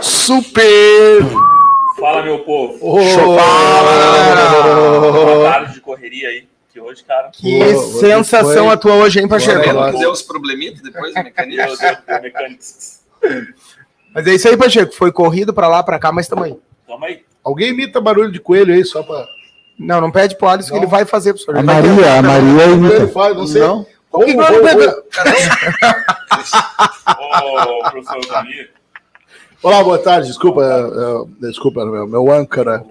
Super! Fala, meu povo. Oh, Fala, Boa tarde de correria aí. Que hoje, cara. Que Boa, sensação foi- a tua hoje, hein, Pacheco? Deu os problemitas depois, Meu mecanismo. Mas é isso aí, Pacheco. Foi corrido pra lá, pra cá, mas também. Toma aí. Alguém imita barulho de coelho aí, só pra. Não, não pede pro Alisson que ele vai fazer, professor. A Ele vai Maria, tentar. a Maria Ele imita. faz, não sei. Não? Como, que que não como- pega? Ô, professor. Olá, boa tarde. Desculpa, eh, desculpa, meu, meu âncora.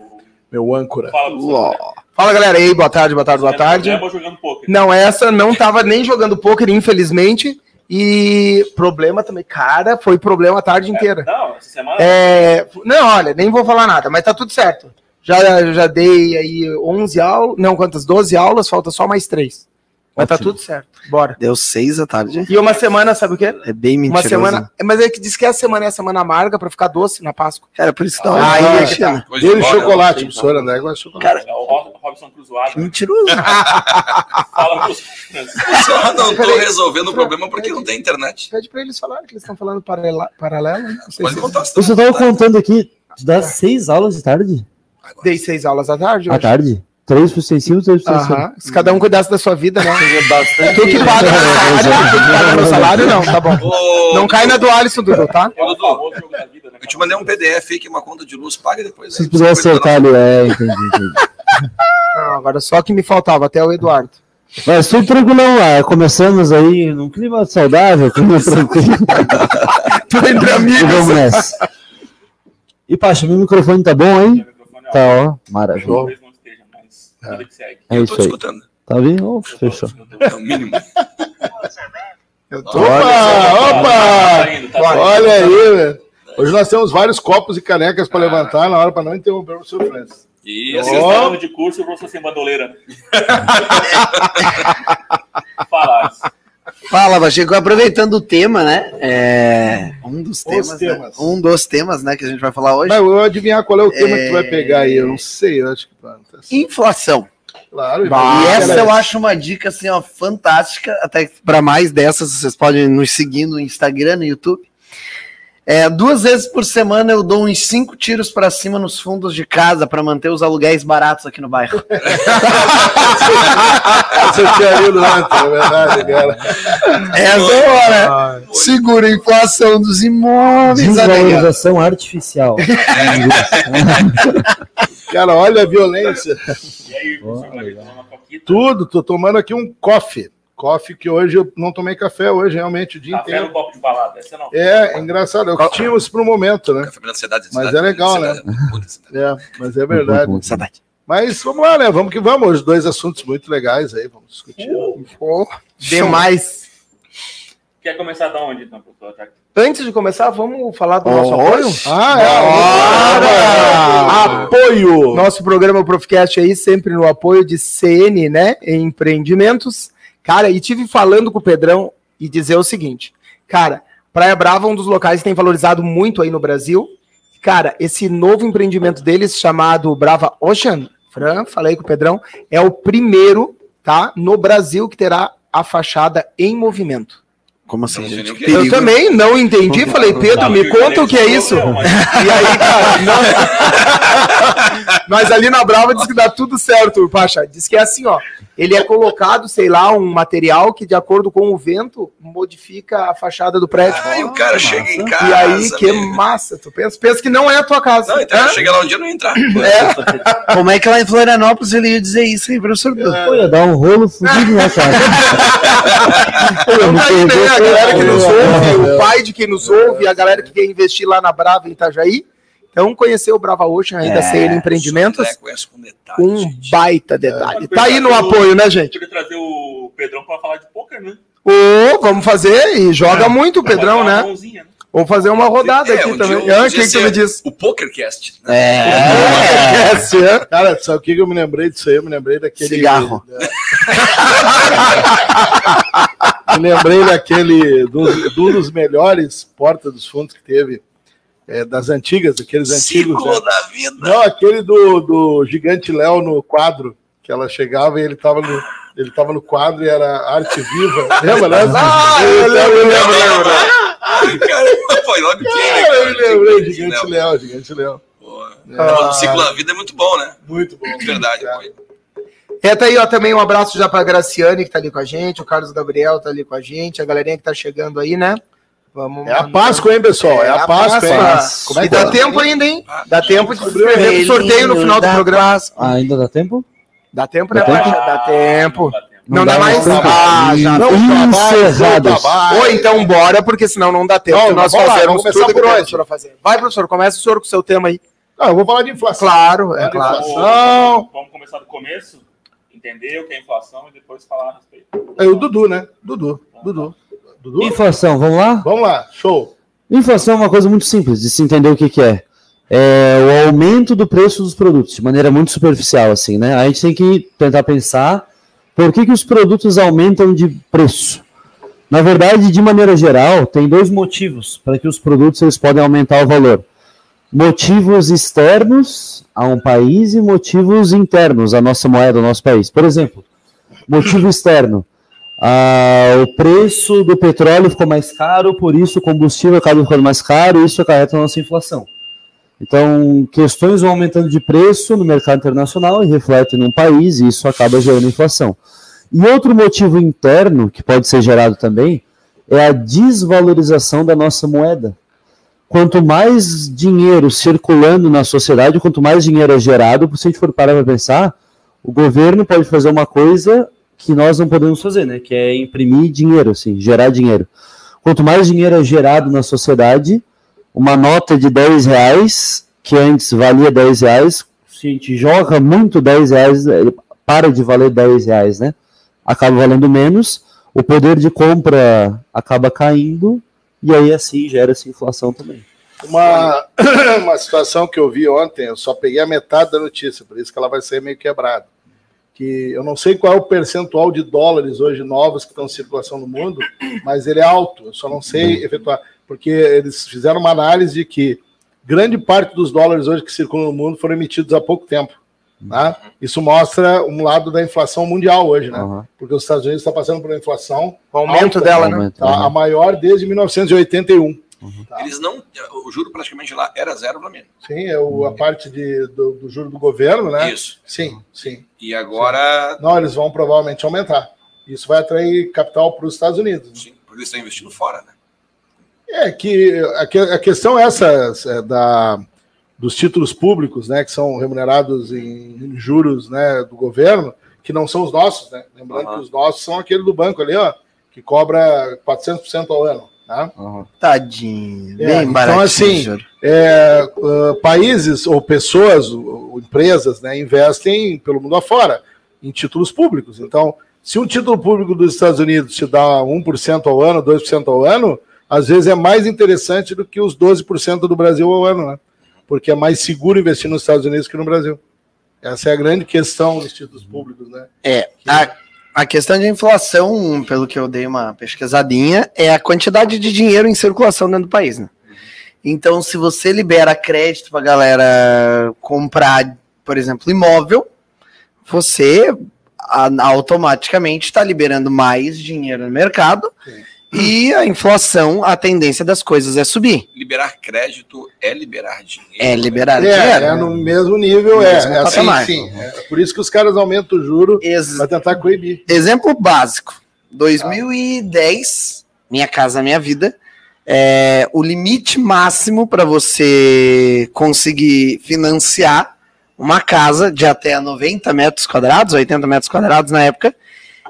Meu âncora. Fala, professor. Fala, galera. E aí, boa tarde, boa tarde, boa tarde. Leva jogando poker. Não, essa não tava nem jogando poker, infelizmente. E problema também, cara, foi problema a tarde inteira. Não, essa semana. É, não, olha, nem vou falar nada, mas tá tudo certo. Já, já dei aí 11 aulas, não, quantas? 12 aulas, falta só mais 3. Mas tá tudo certo, bora. Deu seis da tarde. E uma semana, sabe o quê? É bem Uma mentiroso. semana. Mas é que diz que a semana é a semana amarga pra ficar doce na Páscoa. Cara, por isso que dá Ah, uma aí raiva, é cara. De Dele embora, chocolate, ela- professora, né? Gosta de chocolate. É o Rob- Robson Cruzoado. Mentiroso. Fala. Só não tô resolvendo o problema porque não tem internet. Pede pra eles falarem que eles estão falando paralela, paralelo. né? Não sei Pode se- contar. Eu só tava contando aqui, tu dá seis aulas de tarde? Dei seis aulas à tarde À hoje. tarde? Três extensivo, três. Aham. Se cada um cuidasse da sua vida, né? Bastante. Tu que paga meu salário, tu que paga meu salário, não, tá bom. Ô, Não cai na do Alisson, Dudu, tá? É o vida, né? Eu te mandei um PDF aí que é uma conta de luz paga depois. Se puder Você cuida acertar ali, é, entendi, entendi. Não, agora só que me faltava, até o Eduardo. Mas tudo tranquilão lá, começamos aí num clima saudável, clima tranquilo. Tudo entre E amigos. vamos nessa. E Pacha, meu microfone tá bom, hein? O microfone, ó, Tá, ó, maravilha. Talvez não esteja, mas vida que segue. É Eu isso tô te aí. escutando. Tá bem? Oh, fechou. É o mínimo. Eu tô... Opa, opa! Tá indo, tá Bora. indo. Olha aí, velho. Hoje nós temos vários copos e canecas para levantar na hora para não interromper o professor Francis. E Esse assim, oh. ano de curso, o professor sem bandoleira. Fala, Alisson. Fala, Pacheco. Aproveitando o tema, né? É, um dos temas, né? temas. Um dos temas, né, que a gente vai falar hoje. Mas eu vou adivinhar qual é o tema que tu vai É. pegar aí. Eu não sei, eu acho que. tá. Inflação. Claro, e imagina, essa né? eu acho uma dica assim, ó, fantástica. Até para mais dessas, vocês podem nos seguir no Instagram, no YouTube. É, duas vezes por semana eu dou uns cinco tiros para cima nos fundos de casa para manter os aluguéis baratos aqui no bairro. Essa eu tinha lido antes, é verdade, cara. É a hora. Segura a inflação dos imóveis. Desvalorização artificial. Cara, olha a violência. E aí? Tudo, tô tomando aqui um coffee. Coffee que hoje eu não tomei café hoje, realmente, o dia Café inteiro. no copo de balada, essa não. É, é engraçado, é o que tínhamos pro momento, né? Café da ansiedade. Mas é legal, né? ansiedade. É, mas é verdade. Saudade. Mas vamos lá, né? Vamos que vamos. Dois assuntos muito legais aí, vamos discutir. Pô, demais. Quer começar da onde, então, professor? Antes de começar, vamos falar do nosso Oxe. apoio? Ah, é. Bora! Apoio! Nosso programa Proficast aí, sempre no apoio de CN, né? Empreendimentos. Cara, e tive falando com o Pedrão e dizer o seguinte: cara, Praia Brava é um dos locais que tem valorizado muito aí no Brasil. Cara, esse novo empreendimento deles, chamado Brava Ocean, Fran, falei com o Pedrão, é o primeiro, tá? No Brasil que terá a fachada em movimento. Como assim, Não gente? é. Eu também não entendi, falei, Pedro, me conta o que é isso. Não, mas- E aí, cara, não- mas ali na Brava diz que dá tudo certo, Pacha. Diz que é assim, ó. Ele é colocado, sei lá, um material que, de acordo com o vento, modifica a fachada do prédio. Aí o cara chega em casa. e aí, que meu. massa. Tu pensa, pensa que não é a tua casa. Não, então Hã? chega lá um dia e não entrar. Como é que lá em Florianópolis ele ia dizer isso, hein, professor? Dudu? Pô, ia dar um rolo fudido na cara. Então tá aí, né? A galera que nos É, ouve, é. o pai de quem nos ouve, a galera que quer investir lá na Brava, em Itajaí. Então, conhecer o Brava Ocean aí da CN Empreendimentos. É, conhece com detalhe, Um gente. baita detalhe. Tá aí no apoio, né, gente? Queria trazer o Pedrão pra falar de poker, né? Ô, vamos fazer e joga muito o Pedrão, né? mãozinha, né? Vamos fazer uma rodada É, aqui um também. dia- um Ah, o que, que tu me diz? O PokerCast. né? É. Esquece, é? Cara, sabe o que que eu me lembrei disso aí? Eu me lembrei daquele. Cigarro. me lembrei daquele. Do, do dos melhores porta dos fundos que teve é, das antigas, aqueles antigos. Ciclo né? da vida. Não, aquele do, do Gigante Léo no quadro, que ela chegava e ele tava no, ele tava no quadro e era arte viva. Lembra, né? Ah, eu lembro, eu lembro, lembro. Caramba, foi logo quem, né? Ah, cara? eu lembrei, Gigante Léo. Léo, Gigante Léo. Pô, Ah. O ciclo da vida é muito bom, né? Muito bom. De verdade. É. pô. É, tá aí, ó, também um abraço já pra Graciane, que tá ali com a gente, o Carlos Gabriel tá ali com a gente, a galerinha que tá chegando aí, né? Vamos É a Páscoa, hein, pessoal? É, a Páscoa? Como é que dá tá? tempo ainda, hein? Ah, Dá tempo de se inscrever pro sorteio no final do programa. Ah, ainda dá tempo? Dá tempo, né, Dá? Dá tempo. Não dá. Não dá mais? tempo. Ah, já Não Encerrados. Ou então bora, porque senão não dá tempo Não, nós começar tudo por fazer. Vai, professor, começa o senhor com o seu tema aí. Ah, eu vou falar de inflação. Claro, é claro. Vamos começar do começo, entender o que é inflação e depois falar a respeito. É o Dudu, né? Dudu. Dudu. Dudu? Inflação, vamos lá? Vamos lá, show. Inflação é uma coisa muito simples de se entender o que, que é. É o aumento do preço dos produtos, de maneira muito superficial, assim, né? A gente tem que tentar pensar por que, que os produtos aumentam de preço. Na verdade, de maneira geral, tem dois motivos para que os produtos eles podem aumentar o valor. Motivos externos a um país e motivos internos à nossa moeda, ao nosso país. Por exemplo, motivo externo. Ah, o preço do petróleo ficou mais caro, por isso o combustível acaba ficando mais caro, e isso acarreta a nossa inflação. Então, questões vão aumentando de preço no mercado internacional e refletem num país, e isso acaba gerando inflação. E outro motivo interno, que pode ser gerado também, é a desvalorização da nossa moeda. Quanto mais dinheiro circulando na sociedade, quanto mais dinheiro é gerado, se a gente for parar para pensar, o governo pode fazer uma coisa que nós não podemos fazer, né? Que é imprimir dinheiro, assim, gerar dinheiro. Quanto mais dinheiro é gerado na sociedade, uma nota de 10 reais, que antes valia 10 reais, se a gente joga muito 10 reais, para de valer 10 reais, né? Acaba valendo menos, o poder de compra acaba caindo, e aí assim gera-se inflação também. Uma, uma situação que eu vi ontem, eu só peguei a metade da notícia, por isso que ela vai ser meio quebrada. Que eu não sei qual é o percentual de dólares hoje novos que estão em circulação no mundo, mas ele é alto, eu só não sei efetuar. Porque eles fizeram uma análise de que grande parte dos dólares hoje que circulam no mundo foram emitidos há pouco tempo. Tá? Isso mostra um lado da inflação mundial hoje, né? Aham. Porque os Estados Unidos estão passando por uma inflação O aumento alta, dela, né? Aumenta, tá? aham. a maior desde 1981. Tá. Eles não. O juro praticamente lá era zero para mim. Sim, é o, a parte de, do, do juro do governo, né? Isso. Sim, sim. E agora. Não, eles vão provavelmente aumentar. Isso vai atrair capital para os Estados Unidos. Sim, porque eles estão investindo fora, né? É que a, a questão é essa é, da, dos títulos públicos, né, que são remunerados em, juros né, do governo, que não são os nossos, né? Lembrando Aham. que os nossos são aquele do banco ali, ó, que cobra 400% ao ano. Tá? Aham. Tadinho. É, Bem então, assim, é, uh, países ou pessoas, ou, ou empresas, né, investem pelo mundo afora em títulos públicos. Então, se um título público dos Estados Unidos te dá 1% ao ano, 2% ao ano, às vezes é mais interessante do que os 12% do Brasil ao ano, né? Porque é mais seguro investir nos Estados Unidos que no Brasil. Essa é a grande questão dos títulos públicos, né? É, a, a questão de inflação, pelo que eu dei uma pesquisadinha, é a quantidade de dinheiro em circulação dentro do país, né? Então, se você libera crédito para galera comprar, por exemplo, imóvel, você automaticamente está liberando mais dinheiro no mercado Sim. E a inflação, a tendência das coisas é subir. Liberar crédito é liberar dinheiro. É liberar É, dinheiro. é no mesmo nível, No é. mesmo é assim, sim. É por isso que os caras aumentam o juro Ex- para tentar coibir. Exemplo básico. 2010, Minha Casa Minha Vida, é, o limite máximo para você conseguir financiar uma casa de até 90 metros quadrados, 80 metros quadrados na época,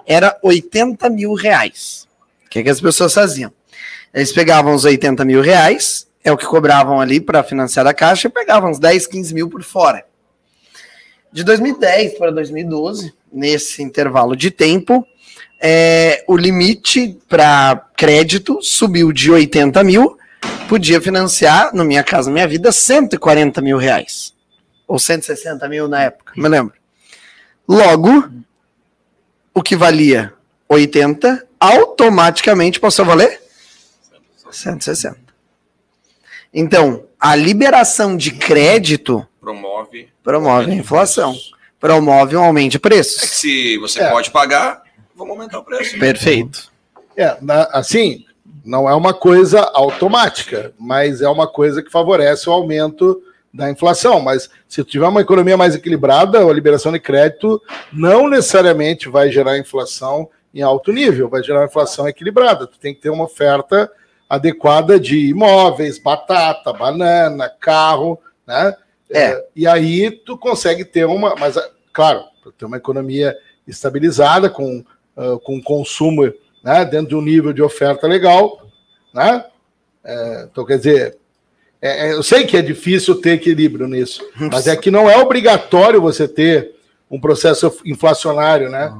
era 80 mil reais. Que, que as pessoas faziam? Eles pegavam os 80 mil reais, é o que cobravam ali para financiar a caixa, e pegavam uns 10, 15 mil por fora. De 2010 para 2012, nesse intervalo de tempo, é, o limite para crédito subiu de 80 mil, podia financiar, no Minha Casa Minha Vida, 140 mil reais. Ou 160 mil na época, me lembro. Logo, o que valia 80, automaticamente passou a valer 160. Então, a liberação de crédito Promove. promove a inflação, promove um aumento de É que preços. se você É. pode pagar, vamos aumentar o preço. Perfeito. É, na- assim, não é uma coisa automática, mas é uma coisa que favorece o aumento da inflação. Mas se tiver uma economia mais equilibrada, a liberação de crédito não necessariamente vai gerar inflação em alto nível, vai gerar inflação equilibrada. Tu tem que ter uma oferta adequada de imóveis, batata, banana, carro, né? É. e aí tu consegue ter uma, mas claro, pra ter uma economia estabilizada com, ah, com consumo né, dentro de um nível de oferta legal, né? É, então, quer dizer, é, é, eu sei que é difícil ter equilíbrio nisso, mas é que não é obrigatório você ter um processo inflacionário, né?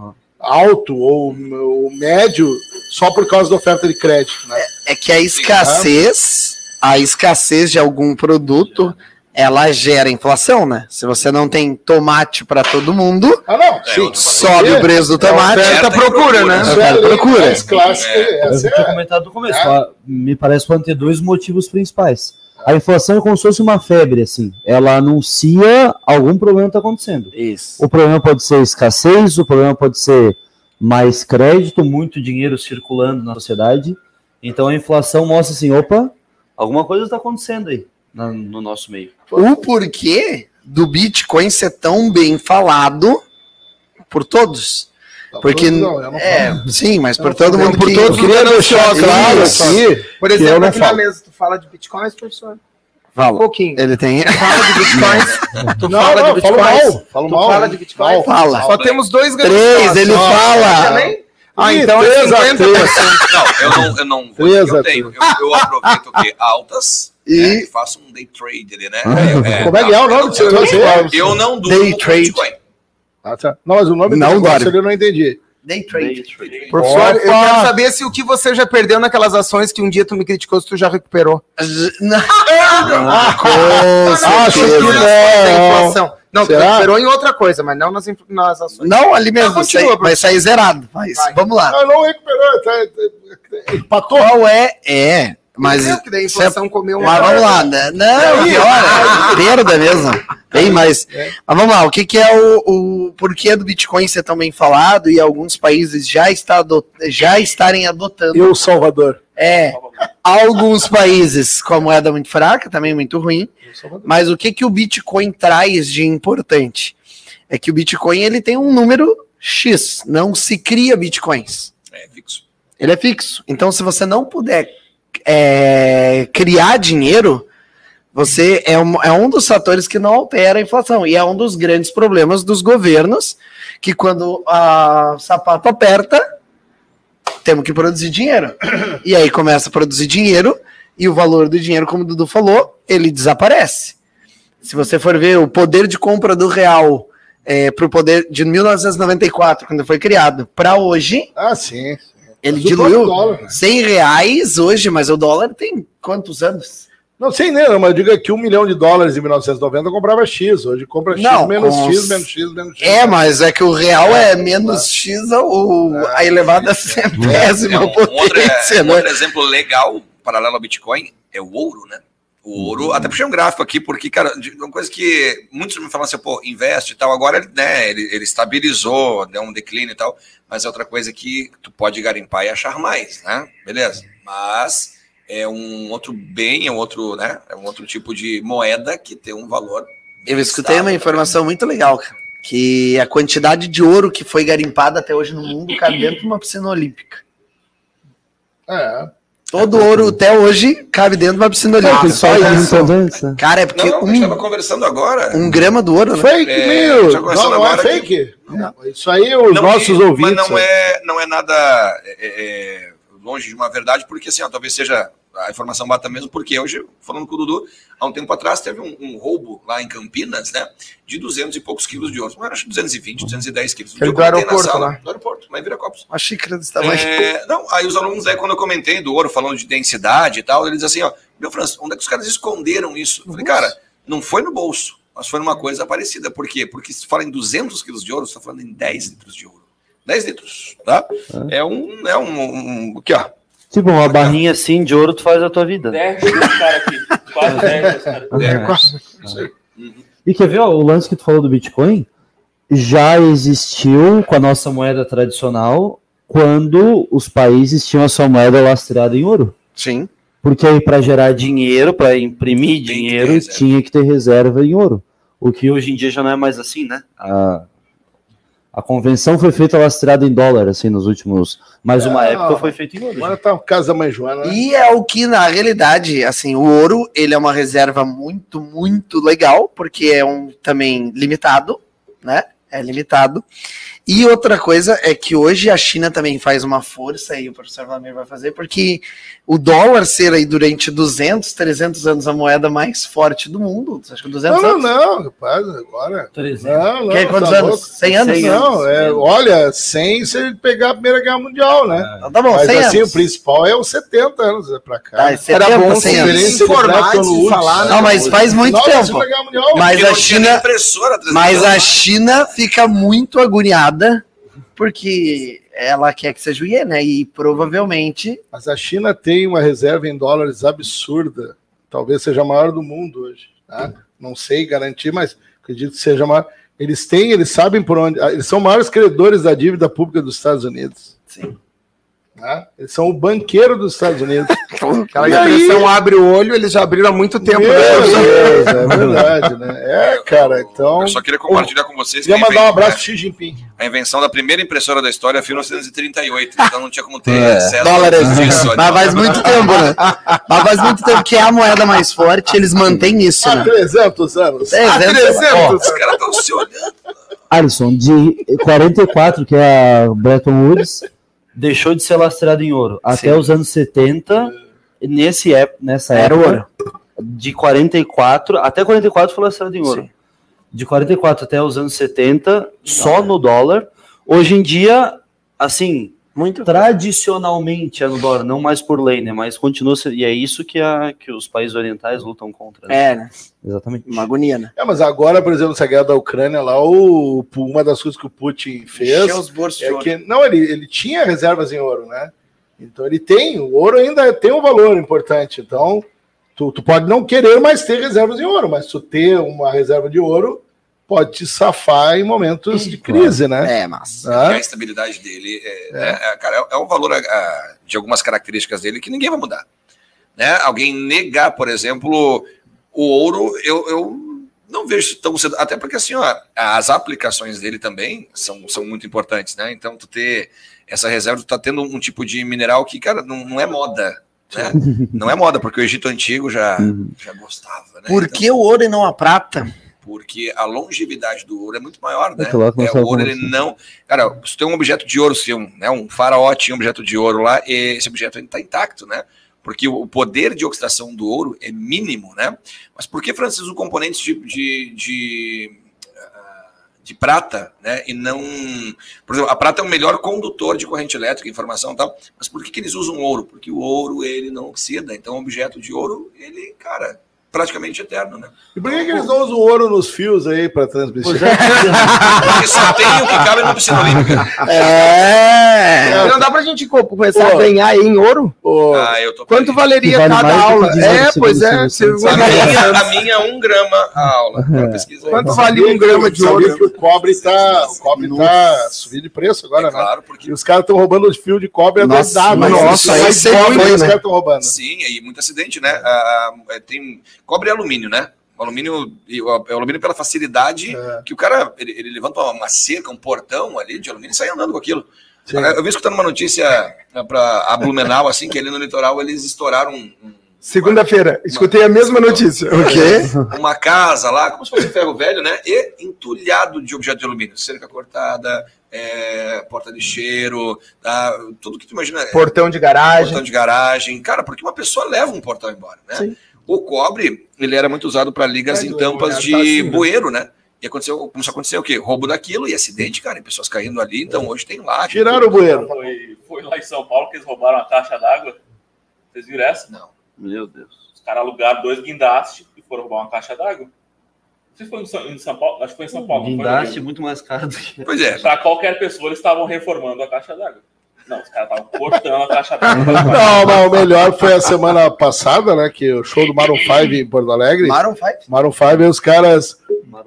Alto ou, ou médio só por causa da oferta de crédito, né? É que a escassez, a escassez de algum produto, ela gera inflação, né? Se você não tem tomate para todo mundo, Ah, não, É, sim. sobe o preço do É tomate. oferta e procura, né? É Oferta procura. mais clássica, É. Eu tinha é- comentado no começo. É. Me parece que podem ter dois motivos principais. A inflação é como se fosse uma febre, assim. Ela anuncia algum problema está acontecendo. Isso. O problema pode ser escassez, o problema pode ser mais crédito, muito dinheiro circulando na sociedade. Então a inflação mostra assim, opa, alguma coisa está acontecendo aí na- no nosso meio. O porquê do Bitcoin ser tão bem falado por todos. Porque Não, eu não é, sim, mas por todo mundo por que todos, que- queria deixar claro aqui Por que eu exemplo, não aqui na falo. mesa, tu fala de bitcoins, professor? Um Fala. pouquinho. Ele tem. Tu fala de bitcoins. Tu Não, fala não, de falo bitcoins. mal, falo Tu mal. fala de bitcoins? Mal. Fala. Só temos dois Três, ele Só. fala. Também? Ah, então é três a 50%. três. Não, eu não, eu não vou que eu tenho. Eu, eu aproveito o quê? Altas E- né, faço um day trade ali, né? É, Como é que é o nome eu, negócio? eu não Day durmo com trade. Bitcoin. Ah, tá. Não, mas o nome Não, do negócio eu não entendi. Day trade. Professor, eu Opa! quero saber se o que você já perdeu naquelas ações que um dia tu me criticou, se tu já recuperou. Não. Acho que não. inflação. Não, tu Será? recuperou em outra coisa, mas não nas, nas ações. Não, ali mesmo. Não, continua, vai sair zerado. Mas Vai. vamos lá. Ah, não recuperou. Tá, tá- empatou. Qual é? É. Mas. Que daí a inflação comeu um Mas vamos lá, né? Não, pior, é perda mesmo. Bem mais. Mas vamos lá, o que, que é o, o porquê do Bitcoin ser tão bem falado e alguns países já, está adot- já estarem adotando? E o Salvador? É, alguns países com a moeda muito fraca, também muito ruim. Mas o que, que o Bitcoin traz de importante? É que o Bitcoin ele tem um número X, não se cria Bitcoins. É fixo. Ele é fixo. Então, se você não puder é, criar dinheiro, você é um, é um dos fatores que não altera a inflação. E é um dos grandes problemas dos governos, que quando a sapato aperta, temos que produzir dinheiro. E aí começa a produzir dinheiro, e o valor do dinheiro, como o Dudu falou, ele desaparece. Se você for ver o poder de compra do real é, para o poder de 1994, quando foi criado, para hoje, Ah, sim. Ele Mas diluiu dólar, né? 100 reais hoje, mas o dólar tem quantos anos? Não sei nem, não, mas eu digo que um milhão de dólares em 1990 comprava X. Hoje compra X Não, menos com X, os- menos X, menos X. É, mas é que o real é menos X ou a elevada É, centésima um, um outro, potência, é, um né? outro exemplo legal, paralelo ao Bitcoin, é o ouro, né? O ouro, até puxei um gráfico aqui, porque, cara, uma coisa que muitos me falam assim, pô, investe e tal, agora né, ele, ele estabilizou, deu um declínio e tal, mas é outra coisa que tu pode garimpar e achar mais, né? Beleza. Mas é um outro bem, é um outro, né? É um outro tipo de moeda que tem um valor. Eu escutei uma estável informação muito legal, cara, que a quantidade de ouro que foi garimpada até hoje no mundo cabe dentro de uma piscina olímpica. É. Todo ouro até hoje cabe dentro de uma piscina olímpica. Só isso. antes, né? Cara, é Não, porque não, a gente estava um, conversando agora. um grama do ouro, né? Fake É, news. já Não, não é fake. Não, Isso aí, os Não, nossos e- ouvintes. Mas não é, não é nada é, é, longe de uma verdade, porque assim, ó, talvez seja a informação bata mesmo, porque hoje, falando com o Dudu, há um tempo atrás teve um, um roubo lá em Campinas, né, de 200 e poucos quilos de ouro. Não era, acho que 220, 210 quilos. Eu do aeroporto sala, lá. Do aeroporto, lá em Viracopos. Uma xícara desse tamanho. É, não, aí os alunos, aí quando eu comentei do ouro, falando de densidade e tal, eles assim, ó, meu França, onde é que os caras esconderam isso? Eu falei, cara, não foi no bolso, mas foi numa coisa parecida. Por quê? Porque se fala em 200 quilos de ouro, você está falando em 10 litros de ouro. 10 litros, tá? É um, é um, um- aqui ó, Tipo, uma barrinha assim de ouro tu faz a tua vida. 10 desse cara aqui. Quase 10 desse cara. É, E quer ver ó, o lance que tu falou do Bitcoin? Já existiu com a nossa moeda tradicional quando os países tinham a sua moeda lastreada em ouro. Sim. Porque aí para gerar dinheiro, para imprimir Tem que dinheiro, reserva. tinha que ter reserva em ouro. O que hoje em dia já não é mais assim, né? A, a convenção foi feita lastreada em dólar, assim, nos últimos. Mas uma É, época foi feita em ouro. Agora tá casa da mãe Joana, né? E é o que, na realidade, assim, o ouro, ele é uma reserva muito, muito legal, porque é um também limitado, né? É limitado. E outra coisa é que hoje a China também faz uma força, e o professor Vladimir vai fazer, porque o dólar ser aí durante 200, 300 anos a moeda mais forte do mundo, você acha que 200 Não, não, anos? não, rapaz, agora. Não, não. Quer quantos tá anos? louco. 100 anos? Não, é, olha, 100 se ele pegar a Primeira Guerra Mundial, né? Então tá bom, Mas 100 assim, anos. o principal é os 70 anos é pra cá. Tá, né? 70, Era bom 100 se anos. De informar Woods, falar, né? Não, mas faz muito tempo. Mundial. Mas a não China, 300 mas a anos. China fica muito agoniada porque ela quer que seja o iene, né? E provavelmente Mas a China tem uma reserva em dólares absurda. Talvez seja a maior do mundo hoje. tá? Não sei garantir, mas acredito que seja a maior. Eles têm, eles sabem por onde. Eles são maiores credores da dívida pública dos Estados Unidos. Sim. Tá? Eles são o banqueiro dos Estados Unidos. Aquela E aí? impressão abre o olho, eles já abriram há muito tempo. Meu né? Deus, é verdade, né? É, cara, então. Eu só queria compartilhar com vocês Queria mandar um abraço pro Xi Jinping. A invenção da primeira impressora da história foi em 1938, então não tinha como ter É. acesso dólares. disso. Mas faz muito tempo, né? Mas faz muito tempo que é a moeda mais forte, eles mantêm isso, Há né? 300 anos. É, Há exemplo, 300 ó. anos. Os caras estão se olhando. Alisson, de 44, que é a Bretton Woods, deixou de ser lastreado em ouro. Até Sim. os anos 70, nesse nessa Era época, ouro. de 44, até 44 foi lastrado em ouro. Sim. De 44 até os anos 70, só no dólar. Hoje em dia, assim, Muito. tradicionalmente é no dólar, não mais por lei, né? Mas continua sendo, e é isso que, a, que os países orientais lutam contra. né? É, né? Exatamente. Uma agonia, né? É, mas agora, por exemplo, essa guerra da Ucrânia lá, o, uma das coisas que o Putin fez os bolsos de é ouro. que. Não, ele, ele tinha reservas em ouro, né? Então ele tem, o ouro ainda tem um valor importante. Então, tu, tu pode não querer mais ter reservas em ouro, mas tu ter uma reserva de ouro pode te safar em momentos de crise, né? É, mas. E a Ah, estabilidade dele é, né, é, cara, é, é um valor ah, de algumas características dele que ninguém vai mudar. Né? Alguém negar, por exemplo, o ouro, eu, eu não vejo tão cedo. Até porque assim, ó, as aplicações dele também são, são muito importantes, né? Então, tu ter essa reserva, tu tá tendo um tipo de mineral que, cara, não, não é moda. Né? Não é moda, porque o Egito Antigo já, já gostava, né? Por Então, que o ouro e não a prata? Porque a longevidade do ouro é muito maior, né? É o ouro ele não, cara, se tem um objeto de ouro, se um, né, um faraó tinha um objeto de ouro lá, e esse objeto ainda está intacto, né? Porque o poder de oxidação do ouro é mínimo, né? Mas por que, Francisco, o componente de, de, de, ah, de prata, né? E não. Por exemplo, a prata é o melhor condutor de corrente elétrica, informação e tal. Mas por que, que eles usam ouro? Porque o ouro ele não oxida. Então, o objeto de ouro, ele, cara, praticamente eterno, né? E por que, que eles não usam ouro nos fios aí para transmitir? Porque só tem o que cabe na piscina olímpica. É. Não dá pra gente co- começar Pô. a ganhar em ouro? Ô, Ah, eu tô Quanto valeria Que vale cada aula? É, pois é. Se- A minha, a minha um grama a aula. Aí. Quanto sabia um grama de ouro? que o cobre tá, o cobre tá subindo de preço agora, É né? claro, porque E os caras estão roubando os fios de cobre Nossa, mas Nossa, isso aí sempre cobre foi, que os né? caras estão roubando. sim, aí muito acidente, né? Ah, ah, tem cobre e alumínio, né? O alumínio, e o alumínio pela facilidade É. que o cara ele, ele levanta uma cerca, um portão ali de alumínio e sai andando com aquilo. Sim. Eu vi escutando uma notícia para a Blumenau, assim, que ali no litoral eles estouraram um- um- Segunda-feira, escutei a mesma notícia. O quê? uma casa lá, como se fosse ferro velho, né? E entulhado de objeto de alumínio. Cerca cortada, é, porta de cheiro, tá? tudo que tu imagina. é, Portão de garagem. portão de garagem. Cara, porque uma pessoa leva um portão embora, né? Sim. O cobre, ele era muito usado para ligas É, em tampas de tá assim, né? bueiro, né? E aconteceu, começou a acontecer o quê? Roubo daquilo e acidente, cara, e pessoas caindo ali. Então hoje tem lá. Tiraram o bueiro. Foi, foi lá em São Paulo que eles roubaram a caixa d'água. Vocês viram essa? Não. Meu Deus. Os caras alugaram dois guindastes e foram roubar uma caixa d'água. Não sei se foi em São, em São Paulo. Acho que foi em São Paulo. Guindaste Rio. muito mais caro do que. Pois é. Para qualquer pessoa, eles estavam reformando a caixa d'água. Não, os caras estavam cortando a caixa d'água. Não, mas o melhor foi a semana passada, né? Que o show do Maroon 5 em Porto Alegre. Maroon 5? Maroon 5, aí os caras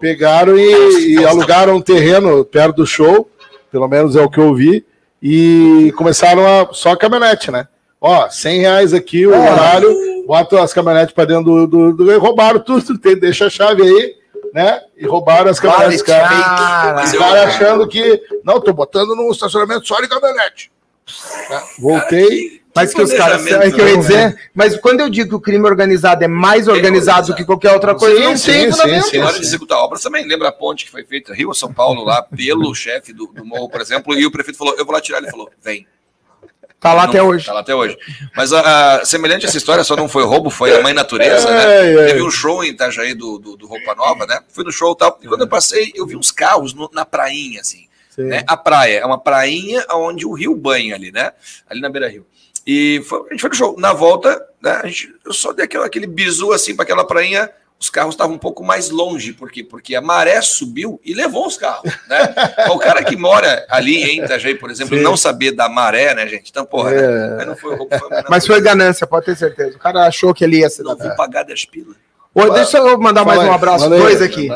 pegaram e, e alugaram um terreno perto do show, pelo menos é o que eu vi, e começaram a só caminhonete, né? Ó, 100 reais aqui o horário, bota as caminhonetes para dentro do, do, do- e roubaram tudo, tem, deixa a chave aí, né? E roubaram as caminhonetes, cara. Mas Os eu- caras achando que, não, tô botando no estacionamento só de caminhonete. Né? Voltei, Mas que os caras. É que eu ia dizer. Mas quando eu digo que o crime organizado é mais organizado do que qualquer outra coisa, Sim, não sim, tem sim, fundamento. sim. Na hora de executar obras também, lembra a ponte que foi feita Rio São Paulo lá pelo chefe do, do morro, por exemplo, e o prefeito falou: Eu vou lá tirar. Ele falou: Vem. Tá lá Não- até hoje. Tá lá até hoje. Mas a, a- semelhante a essa história, só não foi roubo, foi a mãe natureza, né? Ai, ai. Teve um show em Itajaí do, do, do Roupa Nova, né? Fui no show e tal. E quando eu passei, eu vi uns carros no- na prainha, assim. Né? A praia é uma prainha onde o rio banha ali, né? Ali na beira rio. E foi- a gente foi no show. Na volta, né, a gente, eu só dei aquele, aquele bizu assim para aquela prainha. Os carros estavam um pouco mais longe, por quê? Porque a maré subiu e levou os carros, né? o cara que mora ali em Itajaí, por exemplo, Sim. não saber da maré, né, gente? Então, porra, É. né? Não foi roubo, foi Mas foi ganância, pode ter certeza. O cara achou que ele ia se Não vou pagar 10 pila. Ô, deixa eu mandar mais Fala um aí, abraço, manda aí, dois aqui.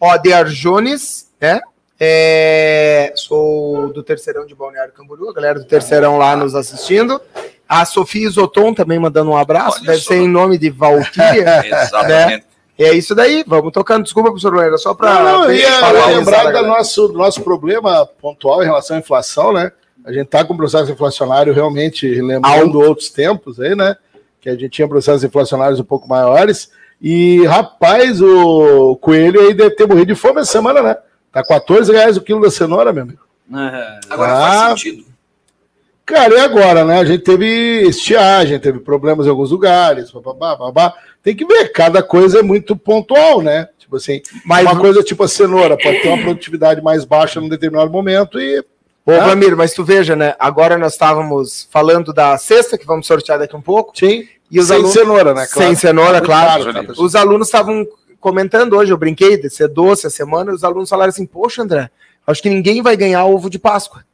Ó, de Arjones, né? É, sou do Terceirão de Balneário Camboriú, a galera do Terceirão lá nos assistindo. A Sofia Isoton também mandando um abraço, Olha deve só. ser em nome de Valkyria. Exatamente. é isso daí, vamos tocando. Desculpa, professor Loera, só para falar lembrar do nosso, do nosso problema pontual em relação à inflação, né? A gente está com um processo inflacionário realmente lembrando outros tempos aí, né? Que a gente tinha processos inflacionários um pouco maiores. E, rapaz, o coelho aí deve ter morrido de fome essa semana, né? Tá 14 reais o quilo da cenoura, meu amigo. Agora Ah. faz sentido. Cara, e agora, né? A gente teve estiagem, teve problemas em alguns lugares, babá, babá. Tem que ver, cada coisa é muito pontual, né? Tipo assim, Mas uma coisa tipo a cenoura pode ter uma produtividade mais baixa num determinado momento e. Ô, Ah. Vlamir, mas tu veja, né? Agora nós estávamos falando da sexta, que vamos sortear daqui um pouco. Sim. E os sem alunos. cenoura, né? Sem cenoura, claro. caro, tá, Os alunos estavam comentando hoje, eu brinquei de ser doce a semana, e os alunos falaram assim: Poxa, André, acho que ninguém vai ganhar ovo de Páscoa.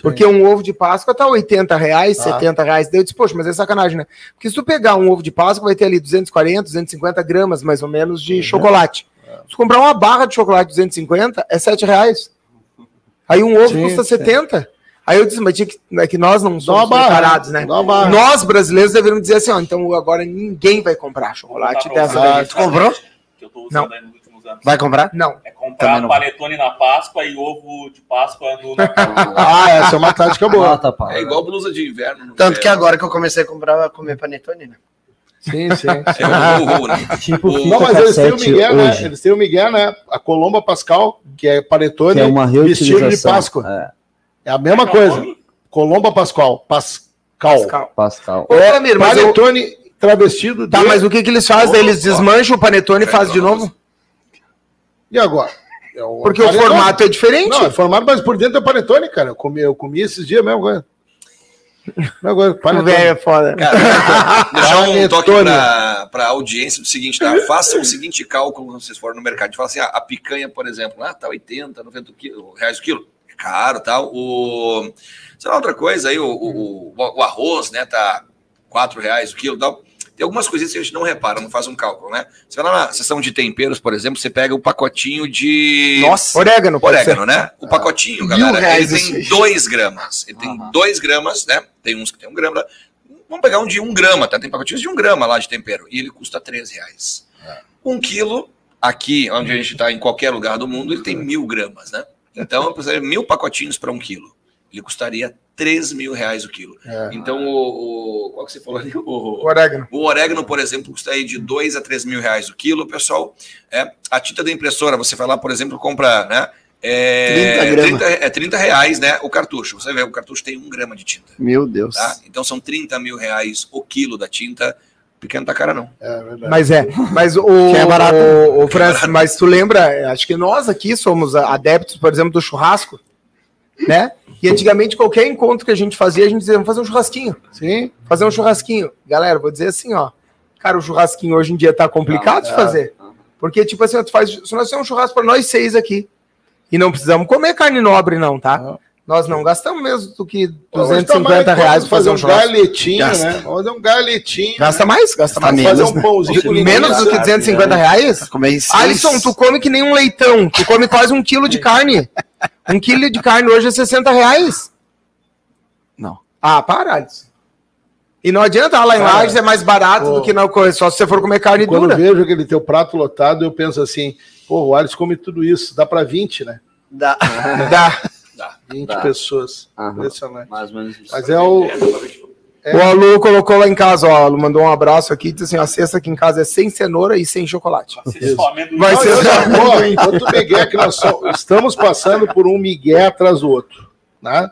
Porque um ovo de Páscoa tá 80 reais, Ah. 70 reais. Daí eu disse, poxa, mas é sacanagem, né? Porque se tu pegar um ovo de Páscoa, vai ter ali 240, 250 gramas, mais ou menos, Uhum. de chocolate. É. Se tu comprar uma barra de chocolate 250, é 7 reais. Aí um ovo Sim, custa sim. 70. Aí eu disse, mas tinha que, é que nós não somos barra, preparados, né? Nós, brasileiros, deveríamos dizer assim, ó, então agora ninguém vai comprar chocolate botar dessa daí. vocês, tu comprou? Que eu tô usando Não. aí nos últimos anos. Vai comprar? Não. É comprar não. panetone na Páscoa e ovo de Páscoa no Natal. Ah, essa é uma tática boa. Ah, tá, pá. É igual blusa de inverno. no Tanto que agora que eu comecei a comprar, a comer panetone, né? Sim, sim. É burro, né? Tipo Não, mas eles têm o Miguel, né? hoje, Eles têm o Miguel, né? A Colomba Pascal, que é panetone, que é uma vestido reutilização. de Páscoa. É, É a mesma coisa. Colomba Pascal. Pascal. Pascal. Pascal. Ô, Vlamir, mas eu- travestido de... Tá, mas o que, que eles fazem? Eles desmancham o panetone e fazem de novo? E agora? É um Porque o panetone. formato é diferente. Não, é formato, mas por dentro é panetone, cara. Eu comi, eu comi esses dias mesmo, coisa, o panetone. velho é foda. Cara, deixar um toque Panetone. para a audiência do seguinte, tá? Façam o seguinte cálculo quando vocês forem no mercado. Fala assim, ah, a picanha, por exemplo, ah, tá 80, 90 quilo, reais o quilo. É caro, tal. O, sei lá, outra coisa aí, o, o, o- o arroz, né, tá 4 reais o quilo, tal. Tem algumas coisinhas que a gente não repara, não faz um cálculo, né? Você vai lá na seção de temperos, por exemplo, você pega o pacotinho de... Nossa, orégano, pode Orégano, né? O pacotinho, galera, ele reais tem esse. 2 gramas. Ele tem 2 gramas, né? Tem uns que tem um grama. lá. Vamos pegar um de 1 um grama, tá? Tem pacotinhos de 1 um grama lá de tempero. E ele custa 3 reais. Um quilo, aqui, onde a gente está em qualquer lugar do mundo, ele tem mil gramas, né? Então, eu precisaria mil pacotinhos para um quilo. Ele custaria 3 mil reais o quilo. É. Então, o, o- Qual que você falou ali? O, ser. Orégano. o orégano, por exemplo, custa aí de 2 a 3 mil reais o quilo, pessoal. É, a tinta da impressora, você vai lá, por exemplo, compra, né? É, 30 gramas. 30, é 30 reais, né? O cartucho. Você vê, o cartucho tem um grama de tinta. Meu Deus. Tá? Então são 30 mil reais o quilo da tinta. Pequeno tá cara, não. É verdade. Mas é, mas o, Que é barato. o, o Francis, mas tu lembra, acho que nós aqui somos adeptos, por exemplo, do churrasco, né? E antigamente qualquer encontro que a gente fazia, a gente dizia, vamos fazer um churrasquinho, Sim, fazer um churrasquinho. Galera, vou dizer assim, ó, cara, o churrasquinho hoje em dia tá complicado de é. fazer. Porque, tipo assim, tu faz, se nós temos um churrasco para nós seis aqui, e não precisamos comer carne nobre não, tá? Não. Nós não gastamos mesmo do que Hoje tá 250 mais reais pra fazer um um churrasco. galetinho, Gasta. né? Fazer um galetinho. Gasta mais? Gasta mais. menos, fazer um né? pãozinho com Menos do que linguiça. 250 reais? Alisson, tu come que nem um leitão. Tu come quase um quilo de carne. Um quilo de carne hoje é 60 reais. Não. Ah, para, Alisson. E não adianta, lá em Cara, Lages é mais barato pô. do que na coisa, só se você for comer carne Quando eu dura. vejo aquele teu prato lotado, eu penso assim, pô, o Alisson come tudo isso, dá pra 20, né? Dá. Dá. 20 Dá. pessoas. Aham. Impressionante. Mais ou menos isso. Mas é o. O Alu colocou lá em casa, ó, Alu mandou um abraço aqui, disse assim, a cesta aqui em casa é sem cenoura e sem chocolate. Só. Vai ser- Ó, Outro migué que nós so- estamos passando por um migué atrás do outro. Né?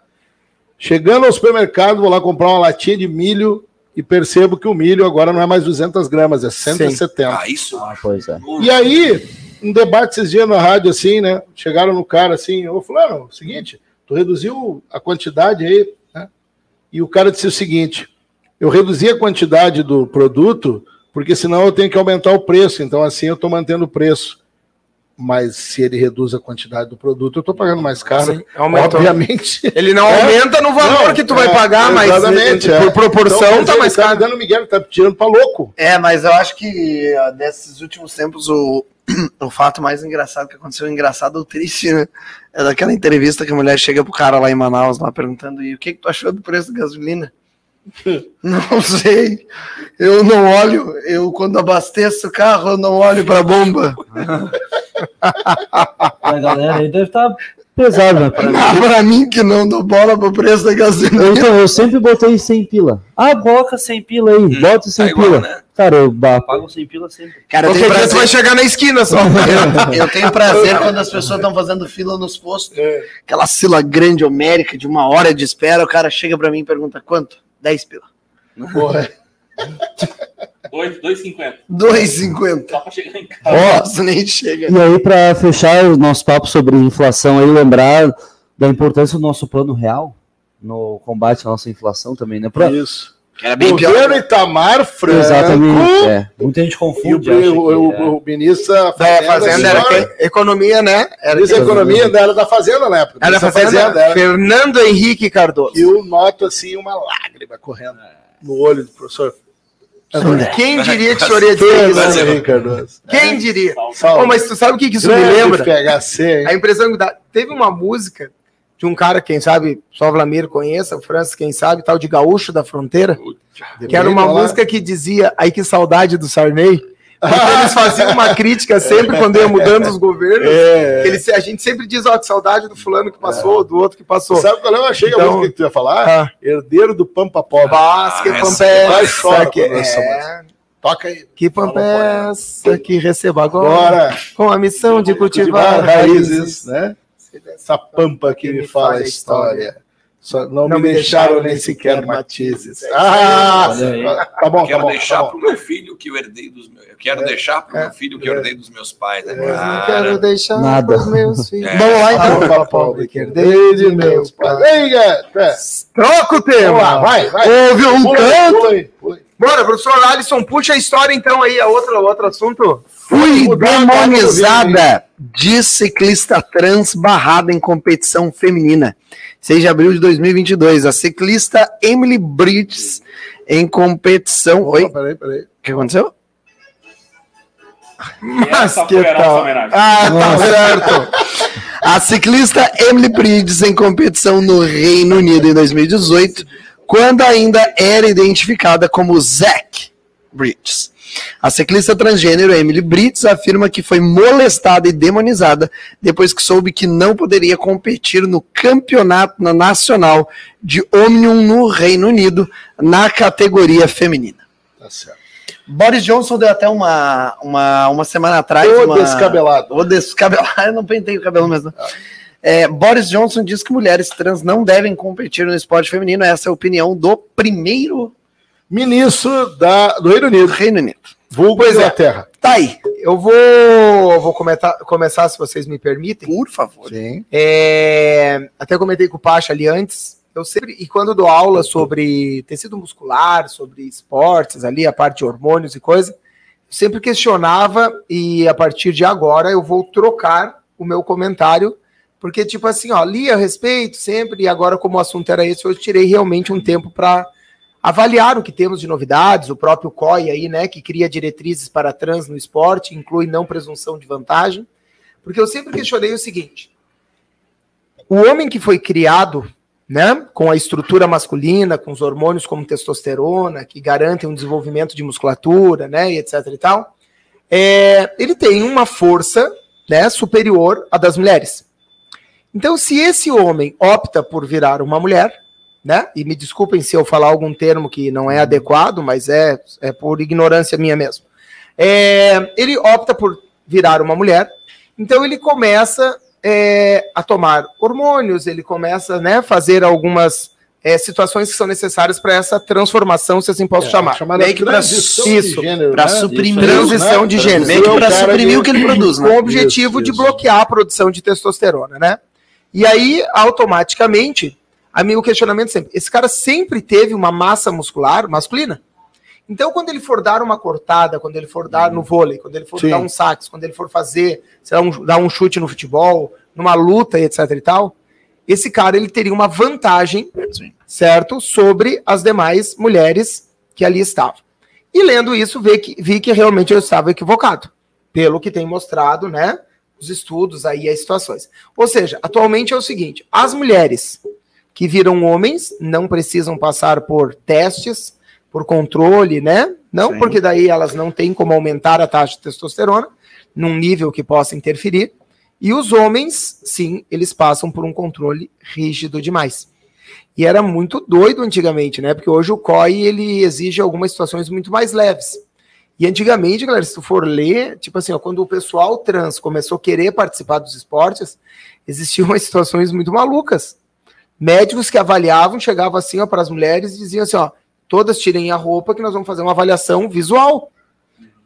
Chegando ao supermercado, vou lá comprar uma latinha de milho e percebo que o milho agora não é mais 200 gramas, é 170. Ah, isso. Ah, pois é. E aí, um debate esses dias na rádio, assim, né? Chegaram no cara assim, ô fulano, seguinte, tu reduziu a quantidade aí, né? E o cara disse o seguinte: eu reduzi a quantidade do produto, porque senão eu tenho que aumentar o preço. Então, assim, eu estou mantendo o preço. Mas se ele reduz a quantidade do produto, eu estou pagando mais caro. Sim. Obviamente. Ele não É. aumenta no valor Não, que tu vai é, pagar, mas exatamente, por é. proporção Então, tá mais ele caro. dando Miguel, tá tirando para louco. É, mas eu acho que ó, desses últimos tempos o, o fato mais engraçado que aconteceu, engraçado ou triste, né? É daquela entrevista que a mulher chega pro cara lá em Manaus, lá perguntando: e o que, que tu achou do preço da gasolina? não sei. Eu não olho, eu quando abasteço o carro, eu não olho pra bomba. A galera aí deve estar pesado, né? Pra mim. Ah, pra mim que não dou bola pro preço da gasolina. Eu, então, eu sempre botei 100 pila. Ah, coloca 100 pila aí, bota 100 tá igual, pila. né? Cara, eu pago 100 pila sempre. Cara, eu Qualquer dia tu vai prazer, chegar na esquina só. eu tenho prazer quando as pessoas estão fazendo fila nos postos. Aquela fila grande, homérica, de uma hora de espera, o cara chega pra mim e pergunta quanto? 10 pila. Porra. 2,50. 2,50. Só pra chegar em casa. Nossa, nem chega. E aí, para fechar o nosso papo sobre inflação, aí lembrar da importância do nosso plano real no combate à nossa inflação também, né? Pra... Isso. Era bem pior. Governo Itamar Franco. Exatamente. É. Muita gente E o, confunde. o, que o, é. o ministro da É, fazenda era senhora-? Economia, né? Era quem? Economia era da Fazenda na época. Era da fazenda, era. Fernando Henrique Cardoso. E eu noto assim uma lágrima correndo no olho do professor. Quem diria que o senhor ia dizer isso? Quem diria? Salve. Ô, mas tu sabe o que, que isso me lembra? Hein? A impressão que dá. Teve uma música de um cara, quem sabe, só o Vlamir conheça, o Francis, quem sabe, tal de Gaúcho da Fronteira, que era uma música que dizia, aí que saudade do Sarney. Porque eles faziam uma crítica sempre quando ia mudando os governos. É. que Eles, a gente sempre diz, ó, que saudade do fulano que passou, do outro que passou. Sabe qual é? Eu achei a Então- música que tu ia falar? Ah. Herdeiro do Pampa Pobre. Basque, Ah, é chora que, essa é, Toca aí. que pampa é essa que recebo agora, Agora, com a missão de cultivar cultivar raízes, né? Essa pampa que me fala a história. Só não, me deixaram nem sequer matizes. Ah, aí. tá bom, tá quero bom. deixar Tá bom. pro meu filho que eu herdei dos meus. Eu quero deixar pro meu filho que eu herdei dos meus pais. Né? Eu não quero deixar Nada. os meus filhos. É. Vamos lá Então, fala pobre que herdei de meus pais. É. Troca o tema. Vai, vai. Houve um canto. pula aí. Bora, professor Alisson, puxa a história então aí, a outra, outro assunto. Fui demonizada de ciclista trans barrada em competição feminina. 6 de abril de 2022. A ciclista Emily Bridges em competição. Oi? Opa, Peraí, peraí. O que aconteceu? Mas que tal? Ah, tá certo. A ciclista Emily Bridges em competição no Reino Unido em 2018, quando ainda era identificada como Zack Bridges. A ciclista transgênero Emily Bridges afirma que foi molestada e demonizada depois que soube que não poderia competir no campeonato nacional de Omnium no Reino Unido na categoria feminina. Tá certo. Boris Johnson deu até uma, uma, uma semana atrás. Ô, uma... descabelado. O descabelado, eu não pentei o cabelo mesmo. É, Boris Johnson diz que mulheres trans não devem competir no esporte feminino. Essa é a opinião do primeiro Ministro da, do Reino Unido, Reino Unido. vulgo Pois é. Inglaterra. Tá aí, Eu vou, eu vou comentar- começar, se vocês me permitem. por favor. Sim. É, até comentei com o Pacha ali antes. Eu sempre, e quando dou aula sobre tecido muscular, sobre esportes ali, a parte de hormônios e coisa, eu sempre questionava e a partir de agora eu vou trocar o meu comentário Porque, tipo assim, ó, li a respeito sempre, e agora, como o assunto era esse, eu tirei realmente um tempo para avaliar o que temos de novidades, o próprio COI aí, né, que cria diretrizes para trans no esporte, inclui não presunção de vantagem, porque eu sempre questionei o seguinte: o homem que foi criado, né, com a estrutura masculina, com os hormônios como testosterona, que garantem um desenvolvimento de musculatura, né, e etc e tal, é, ele tem uma força, né, superior à das mulheres. Então, se esse homem opta por virar uma mulher, né? E me desculpem se eu falar algum termo que não é adequado, mas é, é por ignorância minha mesmo. É, ele opta por virar uma mulher, então ele começa é, a tomar hormônios, ele começa a né, fazer algumas é, situações que são necessárias para essa transformação, se assim posso É, chamar. Meio que pra transição su- de gênero, né? suprimir- transição de gênero. Meio que É cara suprimir o que ele produz, com né? o objetivo Isso, de isso. bloquear a produção de testosterona, né? E aí, automaticamente, a mim o questionamento sempre, esse cara sempre teve uma massa muscular masculina. Então, quando ele for dar uma cortada, quando ele for dar no vôlei, quando ele for Sim. dar um sax, quando ele for fazer, sei lá, um, dar um chute no futebol, numa luta, etc e tal, esse cara ele teria uma vantagem, Sim. certo, sobre as demais mulheres que ali estavam. E lendo isso, vi que, vi que realmente eu estava equivocado, pelo que tem mostrado, né, os estudos aí, as situações. Ou seja, atualmente é o seguinte: as mulheres que viram homens não precisam passar por testes, por controle, né? Não, Sim. porque daí elas não têm como aumentar a taxa de testosterona num nível que possa interferir. E os homens, sim, eles passam por um controle rígido demais. E era muito doido antigamente, né? Porque hoje o COI ele exige algumas situações muito mais leves. E antigamente, galera, se tu for ler, tipo assim, ó, quando o pessoal trans começou a querer participar dos esportes, existiam umas situações muito malucas. Médicos que avaliavam, chegavam assim, ó, para as mulheres e diziam assim, ó, todas tirem a roupa que nós vamos fazer uma avaliação visual.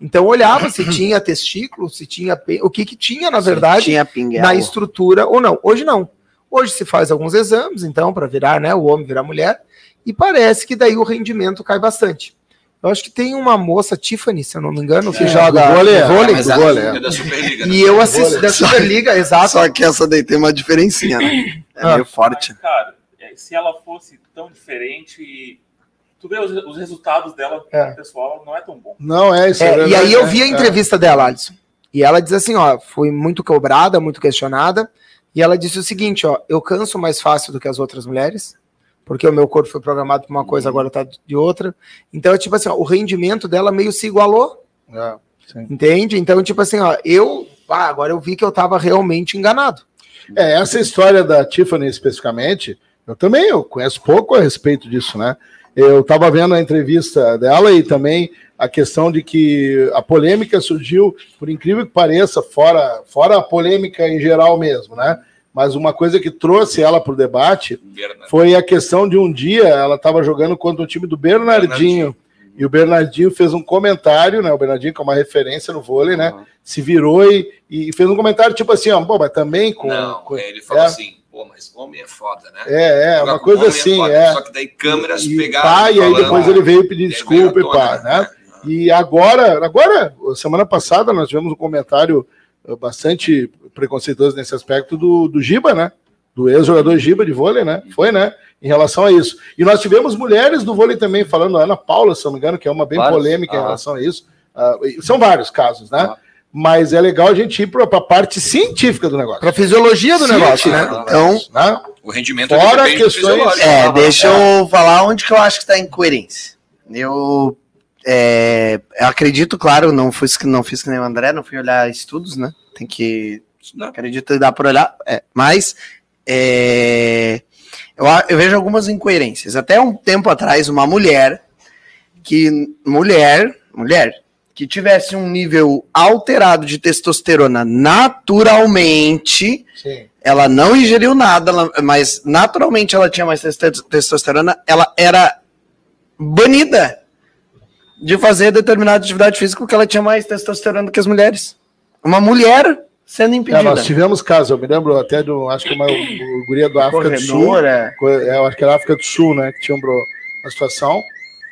Então olhava se tinha testículo, se tinha o que que tinha na verdade Tinha na estrutura ou não. Hoje não. Hoje se faz alguns exames, então, para virar, né, o homem virar mulher, e parece que daí o rendimento cai bastante. Eu acho que tem uma moça, Tiffany, se eu não me engano, que É, joga do vôlei, vôlei, Mas do a- vôlei, é da Superliga. né? e eu assisto da Superliga, exato. Só que essa daí tem uma diferencinha, né? É Ah. meio forte. Mas, cara, é, se ela fosse tão diferente, tu vê os, os resultados dela, É. pessoal, não é tão bom. Não, é isso. É, é e aí verdade, eu né? vi a É. entrevista dela, Alisson. E ela diz assim, ó, fui muito cobrada, muito questionada, e ela disse o seguinte, ó, eu canso mais fácil do que as outras mulheres, porque o meu corpo foi programado para uma coisa, agora tá de outra. Então, tipo assim, ó, o rendimento dela meio se igualou, É, entende? Então, tipo assim, ó, eu, ah, agora eu vi que eu tava realmente enganado. É, essa história da Tiffany especificamente, eu também eu conheço pouco a respeito disso, né? Eu estava vendo a entrevista dela e também a questão de que a polêmica surgiu, por incrível que pareça, fora, fora a polêmica em geral mesmo, né? Mas uma coisa que trouxe ela para o debate foi a questão de um dia ela estava jogando contra o time do Bernardinho, Bernardinho. e o Bernardinho fez um comentário, né? O Bernardinho, que é uma referência no vôlei, né? Se virou e, e fez um comentário tipo assim, ó, bom, mas também com. Não, com- ele falou é. assim, pô, mas homem é foda, né? É, é, Jogar uma coisa homem assim, foda, é. Só que daí câmeras E pegaram. pá, e aí depois ele veio pedir aí desculpa e pá, tona, né? E agora, agora, semana passada, nós tivemos um comentário bastante preconceituoso nesse aspecto do, do Giba, né? Do ex-jogador Giba de vôlei, né? Foi, né? Em relação a isso. E nós tivemos mulheres do vôlei também falando, a Ana Paula, se não me engano, que é uma bem Vários? polêmica em Ah. relação a isso. E são vários casos, né? Ah. Mas é legal a gente ir para a parte científica do negócio. Pra fisiologia do negócio, né? do Então, né? O rendimento Fora depende do questões-. É, deixa eu falar onde que eu acho que tá a incoerência. Eu, é, eu acredito, claro, não fiz, que- não fiz que nem o André, não fui olhar estudos, né? Tem que. Não. Acredito que dá para olhar. é, mas é, eu, eu vejo algumas incoerências. Até um tempo atrás, uma mulher que. Mulher. Mulher. Que tivesse um nível alterado de testosterona naturalmente, Sim. ela não ingeriu nada, ela- mas naturalmente ela tinha mais tes- testosterona, ela era banida de fazer determinada atividade física porque ela tinha mais testosterona do que as mulheres. Uma mulher sendo É, impedida. nós tivemos casos, eu me lembro até do, acho que uma, o guria do África do Sul. Co- é, eu acho que era África do Sul, né, que tinha um uma situação.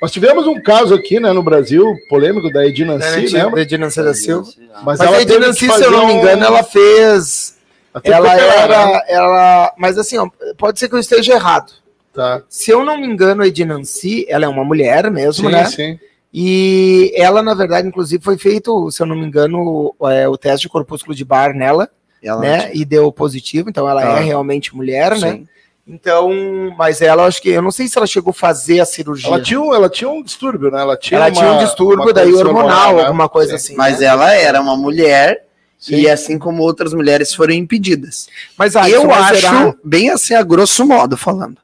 Nós tivemos um caso aqui, né, no Brasil, polêmico da Edina Né, Nancy, tinha lembra? a Edina Nancy da Silva. Mas, Mas ela a teve Edina que Nancy, se eu não me um- engano, ela fez. Ela era. Ela, mas assim, ó, pode ser que eu esteja errado. Tá. Se eu não me engano, a Edinancy, ela é uma mulher mesmo, Sim, né? sim. E ela, na verdade, inclusive, foi feito, se eu não me engano, é, o teste de corpúsculo de bar nela, Ela né? E deu positivo, então ela Ah. é realmente mulher, né? Sim. Então, mas ela, acho que, eu não sei se ela chegou a fazer a cirurgia. Ela tinha, um, ela tinha um distúrbio, né? Ela tinha, Ela tinha um uma- distúrbio uma daí hormonal, né? alguma coisa Sim. assim. Mas né? ela era uma mulher Sim. e assim como outras mulheres foram impedidas. Mas ah, eu acho, bem assim, a grosso modo falando,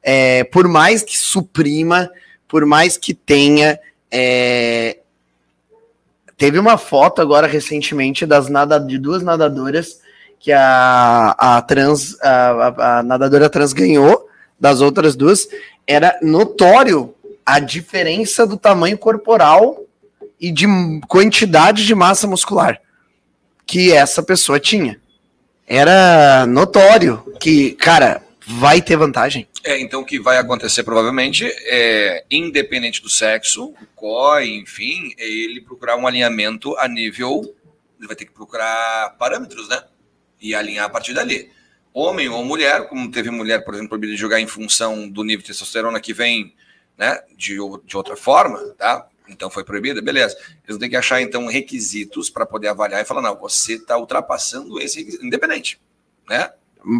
é, por mais que suprima, por mais que tenha. É, teve uma foto agora recentemente das nada, de duas nadadoras que a, a trans, a, a- nadadora trans ganhou das outras duas. Era notório a diferença do tamanho corporal e de quantidade de massa muscular que essa pessoa tinha. Era notório que, cara, vai ter vantagem. É, então o que vai acontecer provavelmente é, independente do sexo, o COI, enfim, é ele procurar um alinhamento a nível. Ele vai ter que procurar parâmetros, né? E alinhar a partir dali. Homem ou mulher, como teve mulher, por exemplo, proibida de jogar em função do nível de testosterona que vem né, de, de outra forma, tá? Então foi proibida, beleza. Eles ter que achar, então, requisitos para poder avaliar e falar: não, você está ultrapassando esse requisito, independente, né?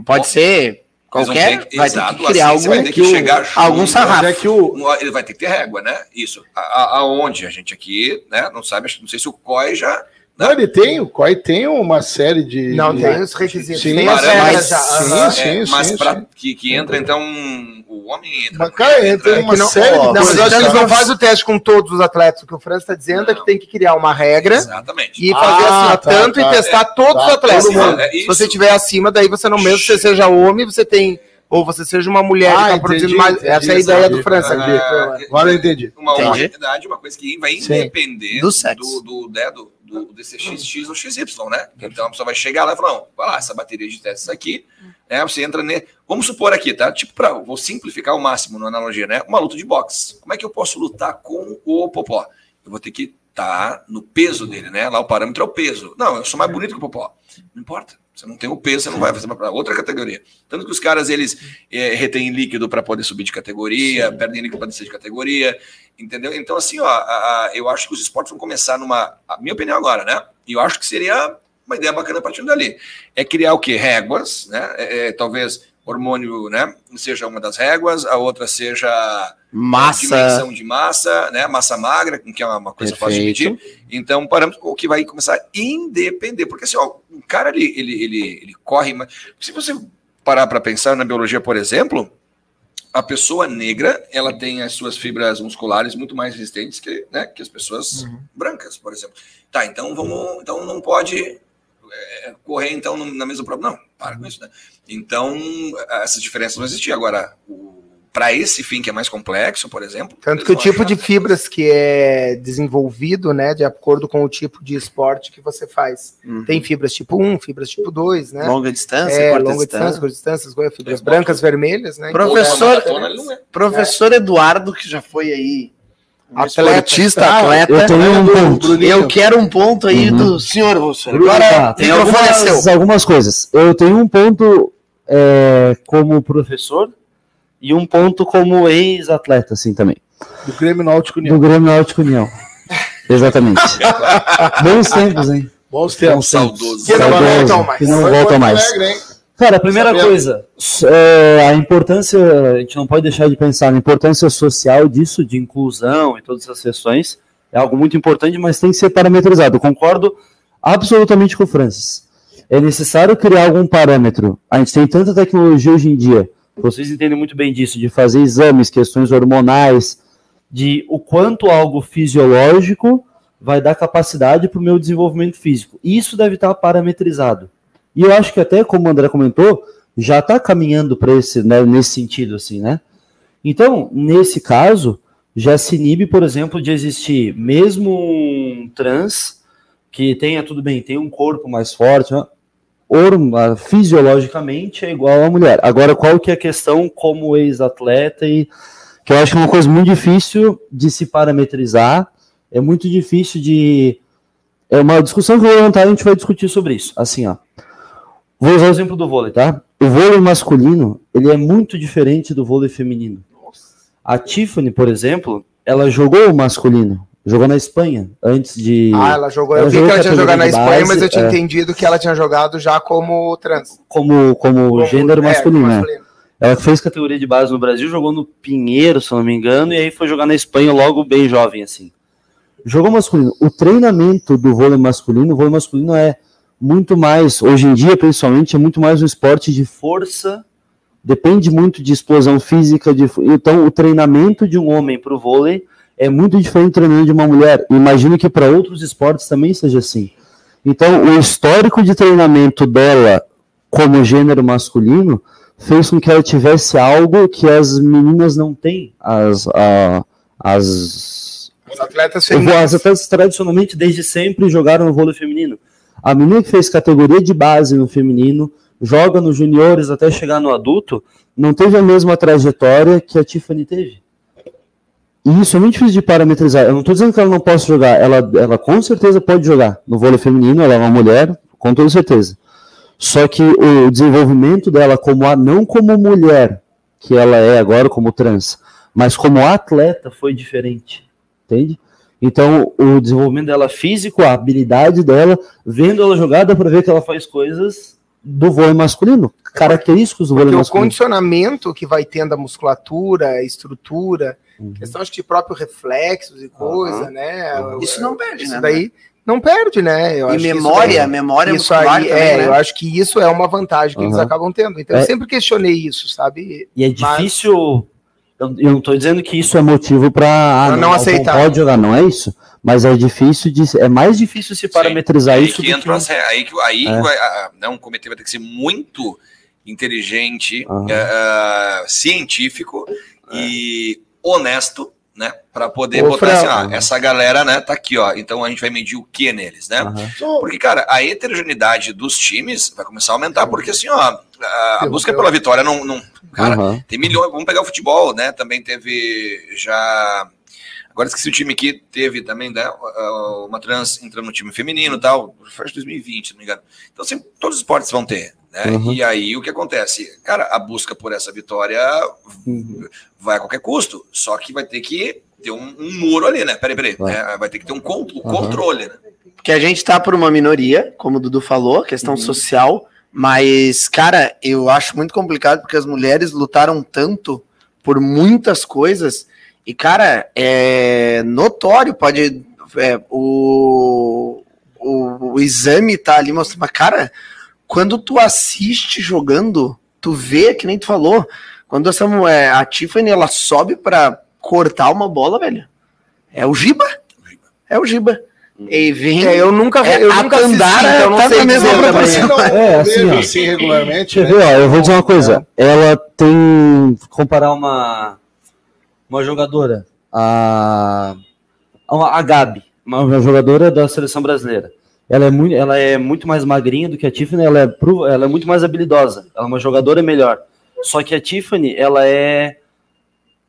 Pode Bom, ser qualquer, ter que- vai ter exato, que criar assim, algum, vai ter que chegar algum junto, sarrafo. É que o, Ele vai ter que ter régua, né? Isso. A- a- Aonde? A gente aqui, né? Não sabe, que não sei se o COI já. Não, ele tem, o COI tem uma série de. Não, tem os requisitos. Sim, tem as regras já. sim, sim. é, mas sim, pra, sim. Que, que entra, então, o homem entra. Mas, cara, entra uma que não- série ó, de Não, mas eles não fazem o teste com todos os atletas. O que o França está dizendo é que tem que criar uma regra Exatamente. e fazer Ah, assim, tá, tanto tá. e testar todos Tá, os atletas. todo mundo. né? É Se você tiver acima, daí você não mesmo que você seja homem, você tem ou você seja uma mulher Ah, que está produzindo mais. entendi, Essa é a ideia entendi. do França. Entendi. Ah, Agora eu entendi. uma homogeneidade, uma coisa que vai Sim. independer Do sexo. do, do, né, do, do, desse XX ou XY, né? Então a pessoa vai chegar lá e falar: não, vai lá, essa bateria de testes aqui, né? Você entra ne... Vamos supor aqui, tá? Tipo, pra, vou simplificar ao máximo na analogia, né? Uma luta de boxe. Como é que eu posso lutar com o Popó? Eu vou ter que estar no peso dele, né? Lá o parâmetro é o peso. Não, eu sou mais bonito que o Popó. Não importa. Você não tem o peso, você não vai fazer para outra categoria. Tanto que os caras, eles é, retêm líquido para poder subir de categoria, perdem líquido para descer de categoria, entendeu? Então, assim, ó, a- a- eu acho que os esportes vão começar numa, a minha opinião agora, né? E eu acho que seria uma ideia bacana partindo dali. É criar o quê? Réguas, né? É, é, talvez hormônio, né? Seja uma das réguas, a outra seja Massa. dimensão de massa, né? Massa magra, que é uma, coisa fácil de Perfeito. medir. Então, parâmetro o que vai começar a independer, porque assim, ó, o cara ele, ele, ele, ele corre, mas se você parar para pensar na biologia, por exemplo, a pessoa negra ela tem as suas fibras musculares muito mais resistentes que, né, que as pessoas brancas, por exemplo. Tá, então vamos, então não pode é, correr então na mesma prova, não. Para com isso, né? Então essas diferenças não existiam. Agora, para esse fim que é mais complexo, por exemplo, Tanto que o tipo de fibras que é desenvolvido, né, de acordo com o tipo de esporte que você faz. Uhum. Tem fibras tipo 1, fibras tipo 2, né? Longa distância, é, curta longa distância. distância, curta distância, coisas, fibras Tem brancas, vermelhas, né? Então, Professor- é, não é. Professor Eduardo, que já foi aí um Atleta. esportista, Ah, atleta. Eu tenho um ponto. Eu quero um ponto aí Uhum. do senhor. Tá, Agora, tem microfone é algumas, algumas coisas. Eu tenho um ponto é, como professor e um ponto como ex-atleta, assim, também. Do Grêmio Náutico Do União. Grêmio Náutico União. Exatamente. Bons tempos, hein? Bons Bons tempos. Saudoso. Que não voltam mais. Que não voltam mais. Alegre? Cara, a primeira coisa, é, a importância, a gente não pode deixar de pensar na importância social disso, de inclusão e todas essas questões, é algo muito importante, mas tem que ser parametrizado. Eu concordo absolutamente com o Francis. É necessário criar algum parâmetro. A gente tem tanta tecnologia hoje em dia, vocês entendem muito bem disso, de fazer exames, questões hormonais, de o quanto algo fisiológico vai dar capacidade para o meu desenvolvimento físico. Isso deve estar parametrizado. E eu acho que até, como o André comentou, já está caminhando para esse, né, nesse sentido, assim, né? Então, nesse caso, já se inibe, por exemplo, de existir mesmo um trans que tenha tudo bem, tem um corpo mais forte, né? Horm- fisiologicamente é igual à mulher. Agora, qual que é a questão como ex-atleta e que eu acho que é uma coisa muito difícil de se parametrizar, é muito difícil de é uma discussão que eu vou levantar a gente vai discutir sobre isso. Assim, ó. Vou usar o exemplo do vôlei, tá? O vôlei masculino, ele é muito diferente do vôlei feminino. A Tiffany, por exemplo, ela jogou o masculino, jogou na Espanha, antes de... Ah, ela jogou. Eu Ela vi jogou que ela tinha jogado na de Espanha, mas eu base, tinha é. entendido que ela tinha jogado já como trans. como, como, Como- gênero é, masculino, né? Ela fez categoria de base no Brasil, jogou no Pinheiro, se eu não me engano, e aí foi jogar na Espanha logo bem jovem, assim. Jogou masculino. O treinamento do vôlei masculino, o vôlei masculino é muito mais, hoje em dia, principalmente, é muito mais um esporte de força, depende muito de explosão física, de, então o treinamento de um homem para o vôlei é muito diferente do treinamento de uma mulher. Imagino que para outros esportes também seja assim. Então, o histórico de treinamento dela como gênero masculino fez com que ela tivesse algo que as meninas não têm. As, a- as, Os atletas as femininos. atletas tradicionalmente, desde sempre, jogaram no vôlei feminino. A menina que fez categoria de base no feminino, joga nos juniores até chegar no adulto, não teve a mesma trajetória que a Tiffany teve. E isso é muito difícil de parametrizar. Eu não estou dizendo que ela não possa jogar. Ela, ela com certeza pode jogar no vôlei feminino. Ela é uma mulher, com toda certeza. Só que o desenvolvimento dela como a, não como mulher, que ela é agora como trans, mas como atleta foi diferente. Entende? Então, o desenvolvimento dela físico, a habilidade dela, vendo ela jogar, dá pra ver que ela faz coisas do vôlei masculino, característicos do vôlei Porque o masculino. condicionamento que vai tendo a musculatura, a estrutura, Uhum. questão acho que de próprio reflexos e coisa, né? Isso não perde, Isso né? daí não perde, né? Eu E acho que isso memória, daí- memória isso muscular aí, também, é, né? eu acho que isso é uma vantagem que eles acabam tendo. Então eu É. sempre questionei isso, sabe? E é Mas- difícil. Eu, eu não estou dizendo que isso é motivo para ah, Pra não aceitar. pode jogar, não é isso. Mas é difícil de. É mais difícil se parametrizar aí isso que do entra as re- aí que aí É. que vai, ah, né, um comitê vai ter que ser muito inteligente, ah, científico e honesto, né, para poder Ô, botar assim, ah, essa galera, né, tá aqui, ó. Então a gente vai medir o que neles, né? Aham. Porque, cara, a heterogeneidade dos times vai começar a aumentar, porque assim, ó, a, busca pela vitória não, não cara, Aham. tem milhões. Vamos pegar o futebol, né? Também teve já. Agora esqueci o time que teve também, né? Uma trans entrando no time feminino e tal. Foi de 2020, se não me engano. Então, assim, todos os esportes vão ter. Né? Uhum. E aí o que acontece? Cara, a busca por essa vitória Uhum. vai a qualquer custo. Só que vai ter que ter um, um muro ali, né? Peraí, peraí. Vai. né? Vai ter que ter um con- Uhum. controle, né? Porque a gente tá por uma minoria, como o Dudu falou, questão social, mas, cara, eu acho muito complicado porque as mulheres lutaram tanto por muitas coisas e, cara, é notório, pode. é, o, o, o exame tá ali mostrando, mas, cara, quando tu assiste jogando, tu vê, que nem tu falou, quando essa mulher, a Tiffany, ela sobe pra cortar uma bola, velho, é o Giba. É o Giba. E vem. É, eu nunca, É, eu a nunca assisti, Tandara então eu não tá sei na mesma dizer também. proporção. Não, É, eu assim, ó. assim regularmente. Né? ver, ó, eu vou dizer uma coisa. Ela tem. Comparar uma. Uma jogadora. A. A Gabi. Uma jogadora da seleção brasileira. Ela é, muito, ela é muito mais magrinha do que a Tiffany, ela é, pro- ela é muito mais habilidosa. Ela é uma jogadora melhor. Só que a Tiffany, ela é.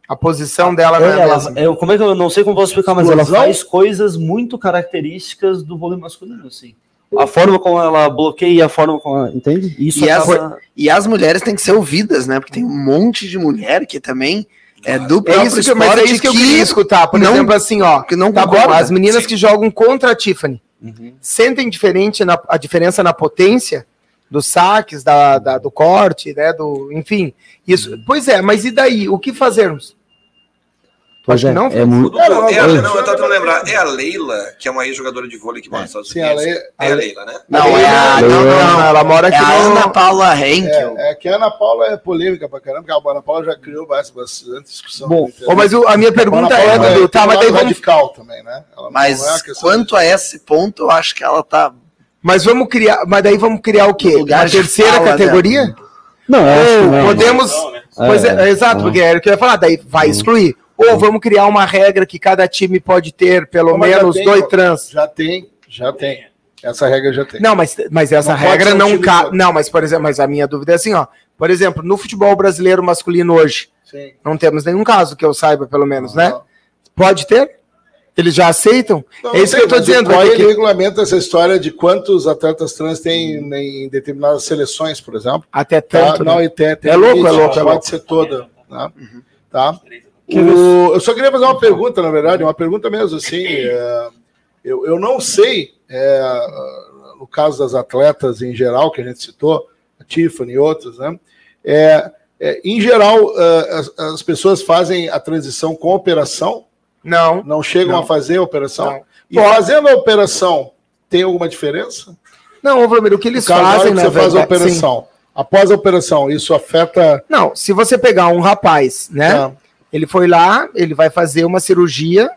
A posição dela não é, ela, eu, como é que eu não sei como posso explicar, mas ela faz coisas muito características do vôlei masculino, assim. A forma como ela bloqueia, a forma como ela. Entende? Isso E as- acaba- E as mulheres têm que ser ouvidas, né? Porque tem um monte de mulher que também é do É isso que, mas é isso que eu queria escutar. Por não- exemplo, assim, ó. que não Tá bom, as menias Sim. que jogam contra a Tiffany Uhum. sentem diferente na, a diferença na potência dos saques, da, da- do corte, né? Do, enfim. Isso. Pois é, mas e daí? O que fazermos? Pois Acho que não, é muito. É, não, é, a- não, não, eu tô tentando lembrar. É a Leila, que é uma ex-jogadora de vôlei que mora nos Estados Unidos. a É a Leila, né? Não, é a, não, não, não, ela mora é aqui a no... Ana Paula Henkel. É, é que a Ana Paula é polêmica pra caramba, porque a Ana Paula já criou bastante, discussão. Bom, mas o- a minha pergunta A é, Dudu, tá, mas daí vamos, radical também, né? Mas é quanto a esse ponto, eu acho que ela tá. mas vamos criar, mas daí vamos criar o quê? De terceira fala, categoria? Não, eu acho que Ou não. podemos, né? pois é, É, exato, é. porque era o que eu ia falar, daí vai excluir. Ou vamos criar uma regra que cada time pode ter pelo Não, mas menos tem, dois trans. Já tem, já tem. Essa regra já tem. Não, mas, mas essa Não pode regra um não time ca... todo. Não, mas por exemplo, mas a minha dúvida é assim, ó. Por exemplo, no futebol brasileiro masculino hoje, Sim. não temos nenhum caso que eu saiba, pelo menos, né? Não. Pode ter? Eles já aceitam? Não, é não isso sei, que eu mas dizendo. O ele que- regulamenta essa história de quantos atletas trans tem em determinadas seleções, por exemplo. Até Tá? tanto. Não, né? e tem, tem É louco, limite, é louco, não é Pode louco. ser toda. Né? Uhum. Tá? O- eu só queria fazer uma pergunta, na verdade, uma pergunta mesmo assim. é, eu, eu não sei, é, no caso das atletas em geral, que a gente citou, a Tiffany e outras, né? É, é, em geral, é, as, as pessoas fazem a transição com operação, Não. não chegam Não. a fazer a operação. Não. E fazendo a operação, tem alguma diferença? Não, ô Vlamir, o que eles fazem, que na você faz a verdade, sim. operação. Após a operação, isso afeta. Não, se você pegar um rapaz, né? Tá. Ele foi lá, ele vai fazer uma cirurgia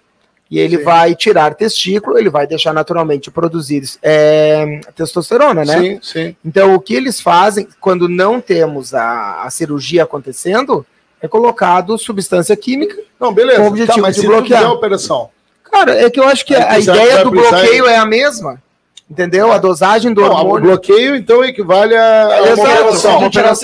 e ele Sim. vai tirar testículo, ele vai deixar naturalmente produzir é, testosterona, né? Sim, sim. Então, o que eles fazem quando não temos a, a cirurgia acontecendo é colocado substância química. Não, beleza. Com o objetivo Tá, mas de se bloquear. a operação. Cara, é que eu acho que Aí a ideia vai do precisar bloqueio é a mesma. Entendeu? A dosagem do Não, o hormônio. bloqueio, então, equivale a, a uma Exato, operação. tirar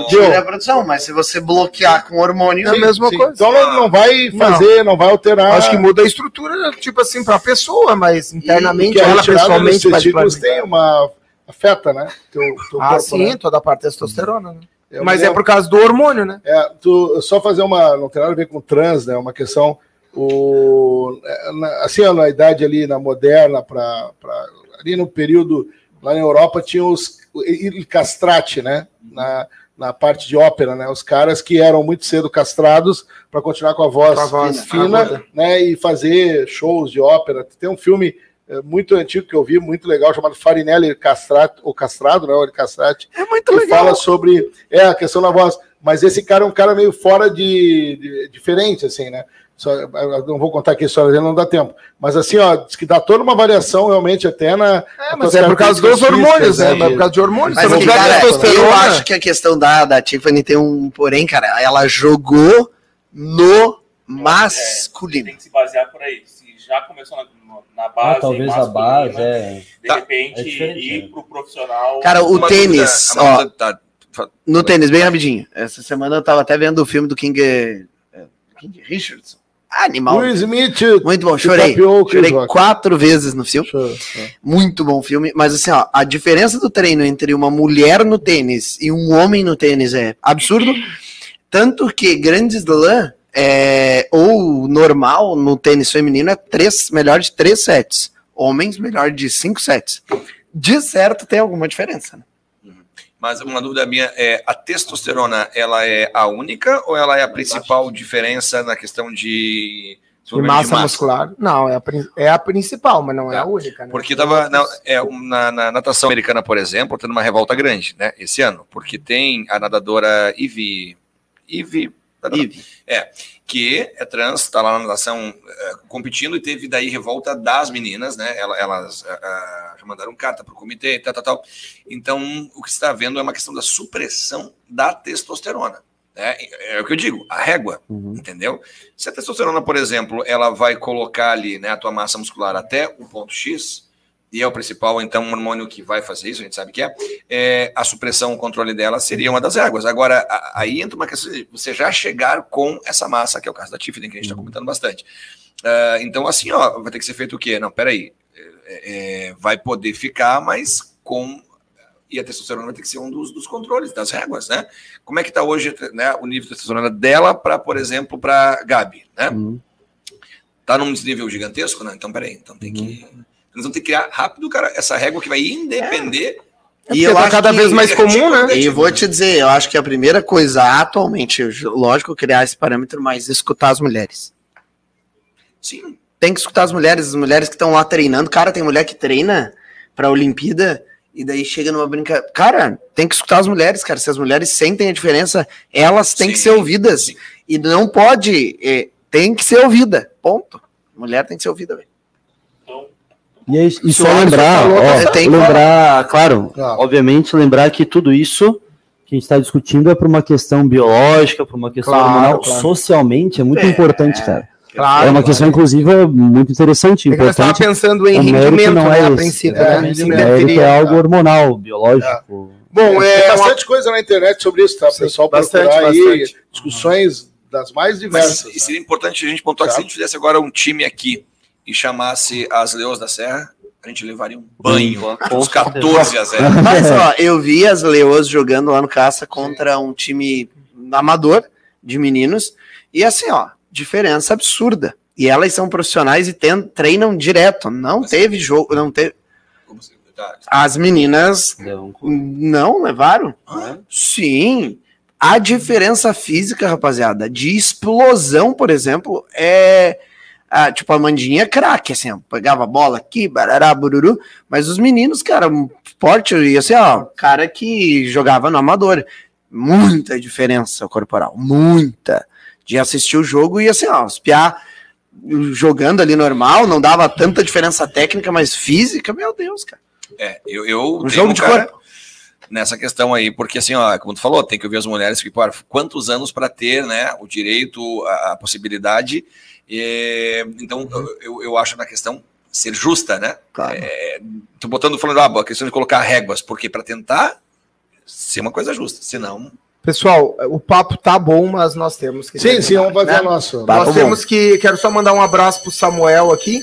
o tira a produção, mas se você bloquear com hormônio, É a mesma Sim, coisa. Então não, não vai fazer, não, vai alterar. Acho que muda a estrutura, tipo assim, para a pessoa, mas internamente ela pessoalmente vai testículos tem uma afeta, né? Teu, teu Ah, corpo, sim, né? toda a parte da testosterona. Né? Eu Mas é por causa do hormônio, né? É, tu, só fazer uma. Não tem nada a ver com trans, né? Uma questão. O, é, na- assim, na idade ali, na moderna, pra, pra- ali no período, lá na Europa, tinha os. Il castrate, né? Na, na parte de ópera, né? Os caras que eram muito cedo castrados para continuar com a voz, Com a voz fina, aguda. né? E fazer shows de ópera. Tem um filme é, muito antigo que eu vi, muito legal, chamado Farinelli Castrato, ou Castrado, né? Ou Castrate É muito que fala sobre é, a questão da voz. Mas esse cara é um cara meio fora de, de- diferente, assim, né? Só, eu não vou contar aqui a história dele, não dá tempo. Mas assim, ó, diz que dá toda uma variação realmente até na. É, mas é por causa dos hormônios, né? É por causa de hormônios. Mas tiver cara, eu acho que a questão da, da Tiffany tem um porém, cara. Ela jogou no masculino. Tem que se basear por aí. Se já começou na, na base. Ah, talvez a base, é. De Tá. repente, É ir né? pro profissional. Cara, o tênis, ó, Amanda, tá, no tênis, bem rapidinho. Essa semana eu tava até vendo o filme do King, é, King Richardson. Animal. Will Smith. Muito bom, chorei. Chorei quatro vezes no filme. Show, show. Muito bom filme. Mas assim, ó, a diferença do treino entre uma mulher no tênis e um homem no tênis é absurdo. Tanto que grande slam é, ou normal no tênis feminino é três, melhor de três sets. Homens, melhor de cinco sets. De certo, tem alguma diferença. Né? Mas uma dúvida minha é: a testosterona ela é a única ou ela é a principal diferença na questão de, de desenvolvimento massa, muscular. Não, é a, é a principal, mas não é Tá. a única. Né? Porque tava na, é, na, na natação americana, por exemplo, tendo uma revolta grande, né? Esse ano, porque tem a nadadora Ivy, Ivy, Ive. que é trans, está lá na natação eh, competindo e teve daí revolta das meninas, né? Ela- Elas ah, ah, já mandaram carta para o comitê e tal, tal, tal. Então, o que está vendo é uma questão da supressão da testosterona. Né? É o que eu digo, a régua, Uhum. entendeu? Se a testosterona, por exemplo, ela vai colocar ali né, a tua massa muscular até o ponto X, e é o principal, então, hormônio que vai fazer isso, a gente sabe que é, é, a supressão, o controle dela seria uma das réguas. Agora, a- aí entra uma questão de você já chegar com essa massa, que é o caso da Tiffany, que a gente está comentando bastante. Ah, então, assim, ó, vai ter que ser feito o quê? Não, peraí, é, é, vai poder ficar, mas com. E a testosterona vai ter que ser um dos, dos controles, das réguas, né? Como é que está hoje né, o nível de testosterona dela para, por exemplo, para Gabi, né? Uhum. Tá num desnível gigantesco? Não, então peraí, então tem que. Nós vamos ter que criar rápido, cara, essa régua que vai independer. E eu tá cada vez mais comum, né? E vou te dizer, eu acho que a primeira coisa atualmente, lógico, criar esse parâmetro, mas escutar as mulheres. Sim, Tem que escutar as mulheres, as mulheres que estão lá treinando. Cara, tem mulher que treina pra Olimpíada e daí chega numa brincadeira. Cara, tem que escutar as mulheres, cara. Se as mulheres sentem a diferença, elas têm que Sim, ser ouvidas. sim. E não pode, é, tem que ser ouvida. Ponto. Mulher tem que ser ouvida, velho. E, é isso- e só Suárez lembrar, falou, ó, tem lembrar, claro, Ah. obviamente lembrar que tudo isso que a gente está discutindo é por uma questão biológica, por uma questão Claro, hormonal, claro. socialmente é muito importante, cara. Claro, é uma questão, inclusive, é muito interessante, É que nós estávamos importante. pensando em rendimento, não né, é a esse. princípio, É, né? O mérito interferir. é algo hormonal, biológico. Bom, Tem é uma- bastante coisa na internet sobre isso, tá? Sim, Pessoal bastante, procurar aí bastante. discussões das mais Mas diversas. e né? seria importante a gente pontuar que se a gente fizesse agora um time aqui e chamasse as Leões da Serra, a gente levaria um banho. Com Uns 14 a 0. Mas ó, eu vi as Leoas jogando lá no Caça contra um time amador de meninos. E assim, ó, diferença absurda. E elas são profissionais e ten- treinam direto. Não Mas- teve jogo, não teve. Como se- tá. As meninas Deu não levaram. um- Sim. A diferença física, rapaziada, de explosão, por exemplo, é. Ah, tipo, a Mandinha é craque, assim, ó, pegava a bola aqui, barará, bururu, mas os meninos, cara, um forte, e assim, ó, cara que jogava no amador. Muita diferença corporal, muita. De assistir o jogo e assim, ó, os piá jogando ali normal, não dava tanta diferença técnica, mas física, meu Deus, cara. É, eu, eu Um jogo de cara, corpo. Nessa questão aí, porque assim, ó, como tu falou, tem que ouvir as mulheres que, quantos anos para ter, né, o direito, a, a possibilidade. e, então, eu, eu acho na questão ser justa, né? Claro. É, tô botando falando ah, a questão de colocar réguas, porque para tentar ser uma coisa justa, senão Pessoal, o papo tá bom, mas nós temos que. Sim, sim, vamos fazer né? o nosso. Tá Nós bom. temos que. Quero só mandar um abraço pro Samuel aqui.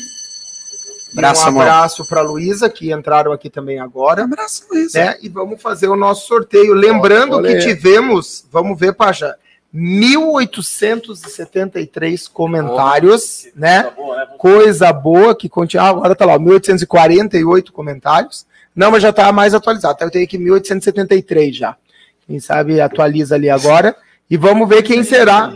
Abraço, um abraço pra Luísa, que entraram aqui também agora. Abraço, Luiz. Né? E vamos fazer o nosso sorteio. Lembrando Olha que tivemos, vamos ver, Paja, 1.873 comentários, né? Tá boa, né? Coisa boa que continua. Ah, agora tá lá, 1.848 comentários. Não, mas já tá mais atualizado. Eu tenho aqui 1.873 já. Quem sabe atualiza ali agora. E vamos ver quem será.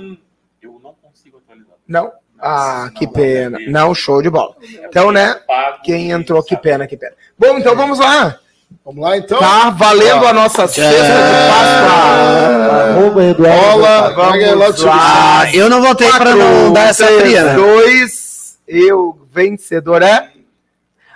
Eu não consigo atualizar. Não? Ah, que não, pena. não. Show de bola. Então, né? Quem entrou, que pena, que pena. Bom, então vamos lá. Vamos lá, então. Tá valendo a nossa cesta de. Arroba Eduardo. Bola, Vamos lá. Ah, eu não votei para não dar essa fria, né? Dois, eu, vencedor é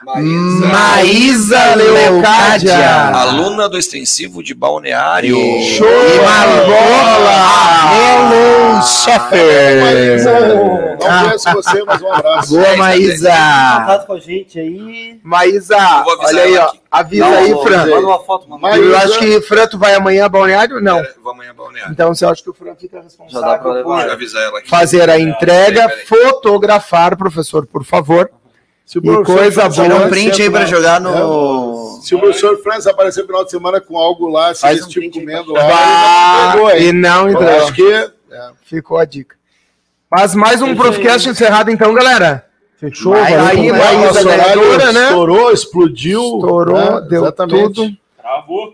Maísa Leocádia. Leocádia. aluna do extensivo de balneário. Show de bola! Hello, Sheffer. Não conheço você, mas um abraço. Boa, Maísa. Contato com a gente aí. Maísa, olha aí, ó. Avisa Não, aí, não, Fran. Manda uma foto, manda. Mas- Eu Maísa. acho que, Fran, tu vai amanhã a balneário? Não. É, Vou amanhã balneário. Então você acha que o Fran fica Já dá pra responsável levar. por avisar ela aqui. fazer a entrega, peraí, fotografar, professor, por favor. Se o E professor coisa Franz boa. Tira um aparecer print aí pra no- jogar no. Se o professor Franz aparecer no final de semana com algo lá, se Faz esse um tipo comendo lá, Bah, não e não entregou. acho que Ficou a dica. Mas mais um Profcast encerrado então, galera. Fechou? Vai, Valeu, aí, vai, horário ganhadora, né? estourou, explodiu. Estourou, né? deu Exatamente. tudo. Travou.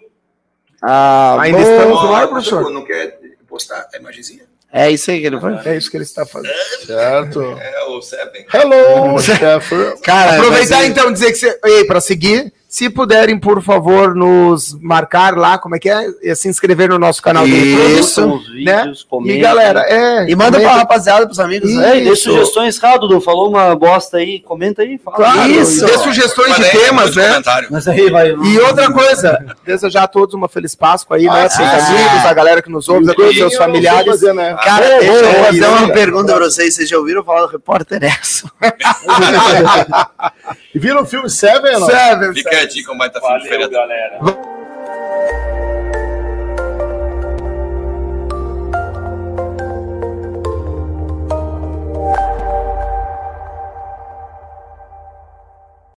Ah, Ainda bom. estamos no ar, professor? Não quer postar a imagenzinha? É isso aí que ele. É isso que ele está fazendo. Certo. É o Seven. Hello, Sheffer. Cara, Aproveitar ser- então dizer que você, ei, para seguir, se puderem por favor nos marcar lá, como é que é, E se inscrever no nosso canal do YouTube. Vídeos, E galera, é E manda pra comenta. rapaziada, pros amigos. Né? É, dê sugestões, cara, Dudu. Falou uma bosta aí, comenta aí. Fala. Claro, Isso. dê sugestões de temas, né? Mas aí vai. E outra coisa, desejar a todos uma feliz Páscoa aí, né? Ah, Pros sim, amigos, sim. a galera que nos ouve, a todos os seus familiares. fazer, né? Cara, Ah, deixa eu fazer uma pergunta pra vocês. Vocês já ouviram falar do repórter essa? E Viram o filme Seven? É Não? Seven. Fica Seven. a dica, o Maita Filme galera.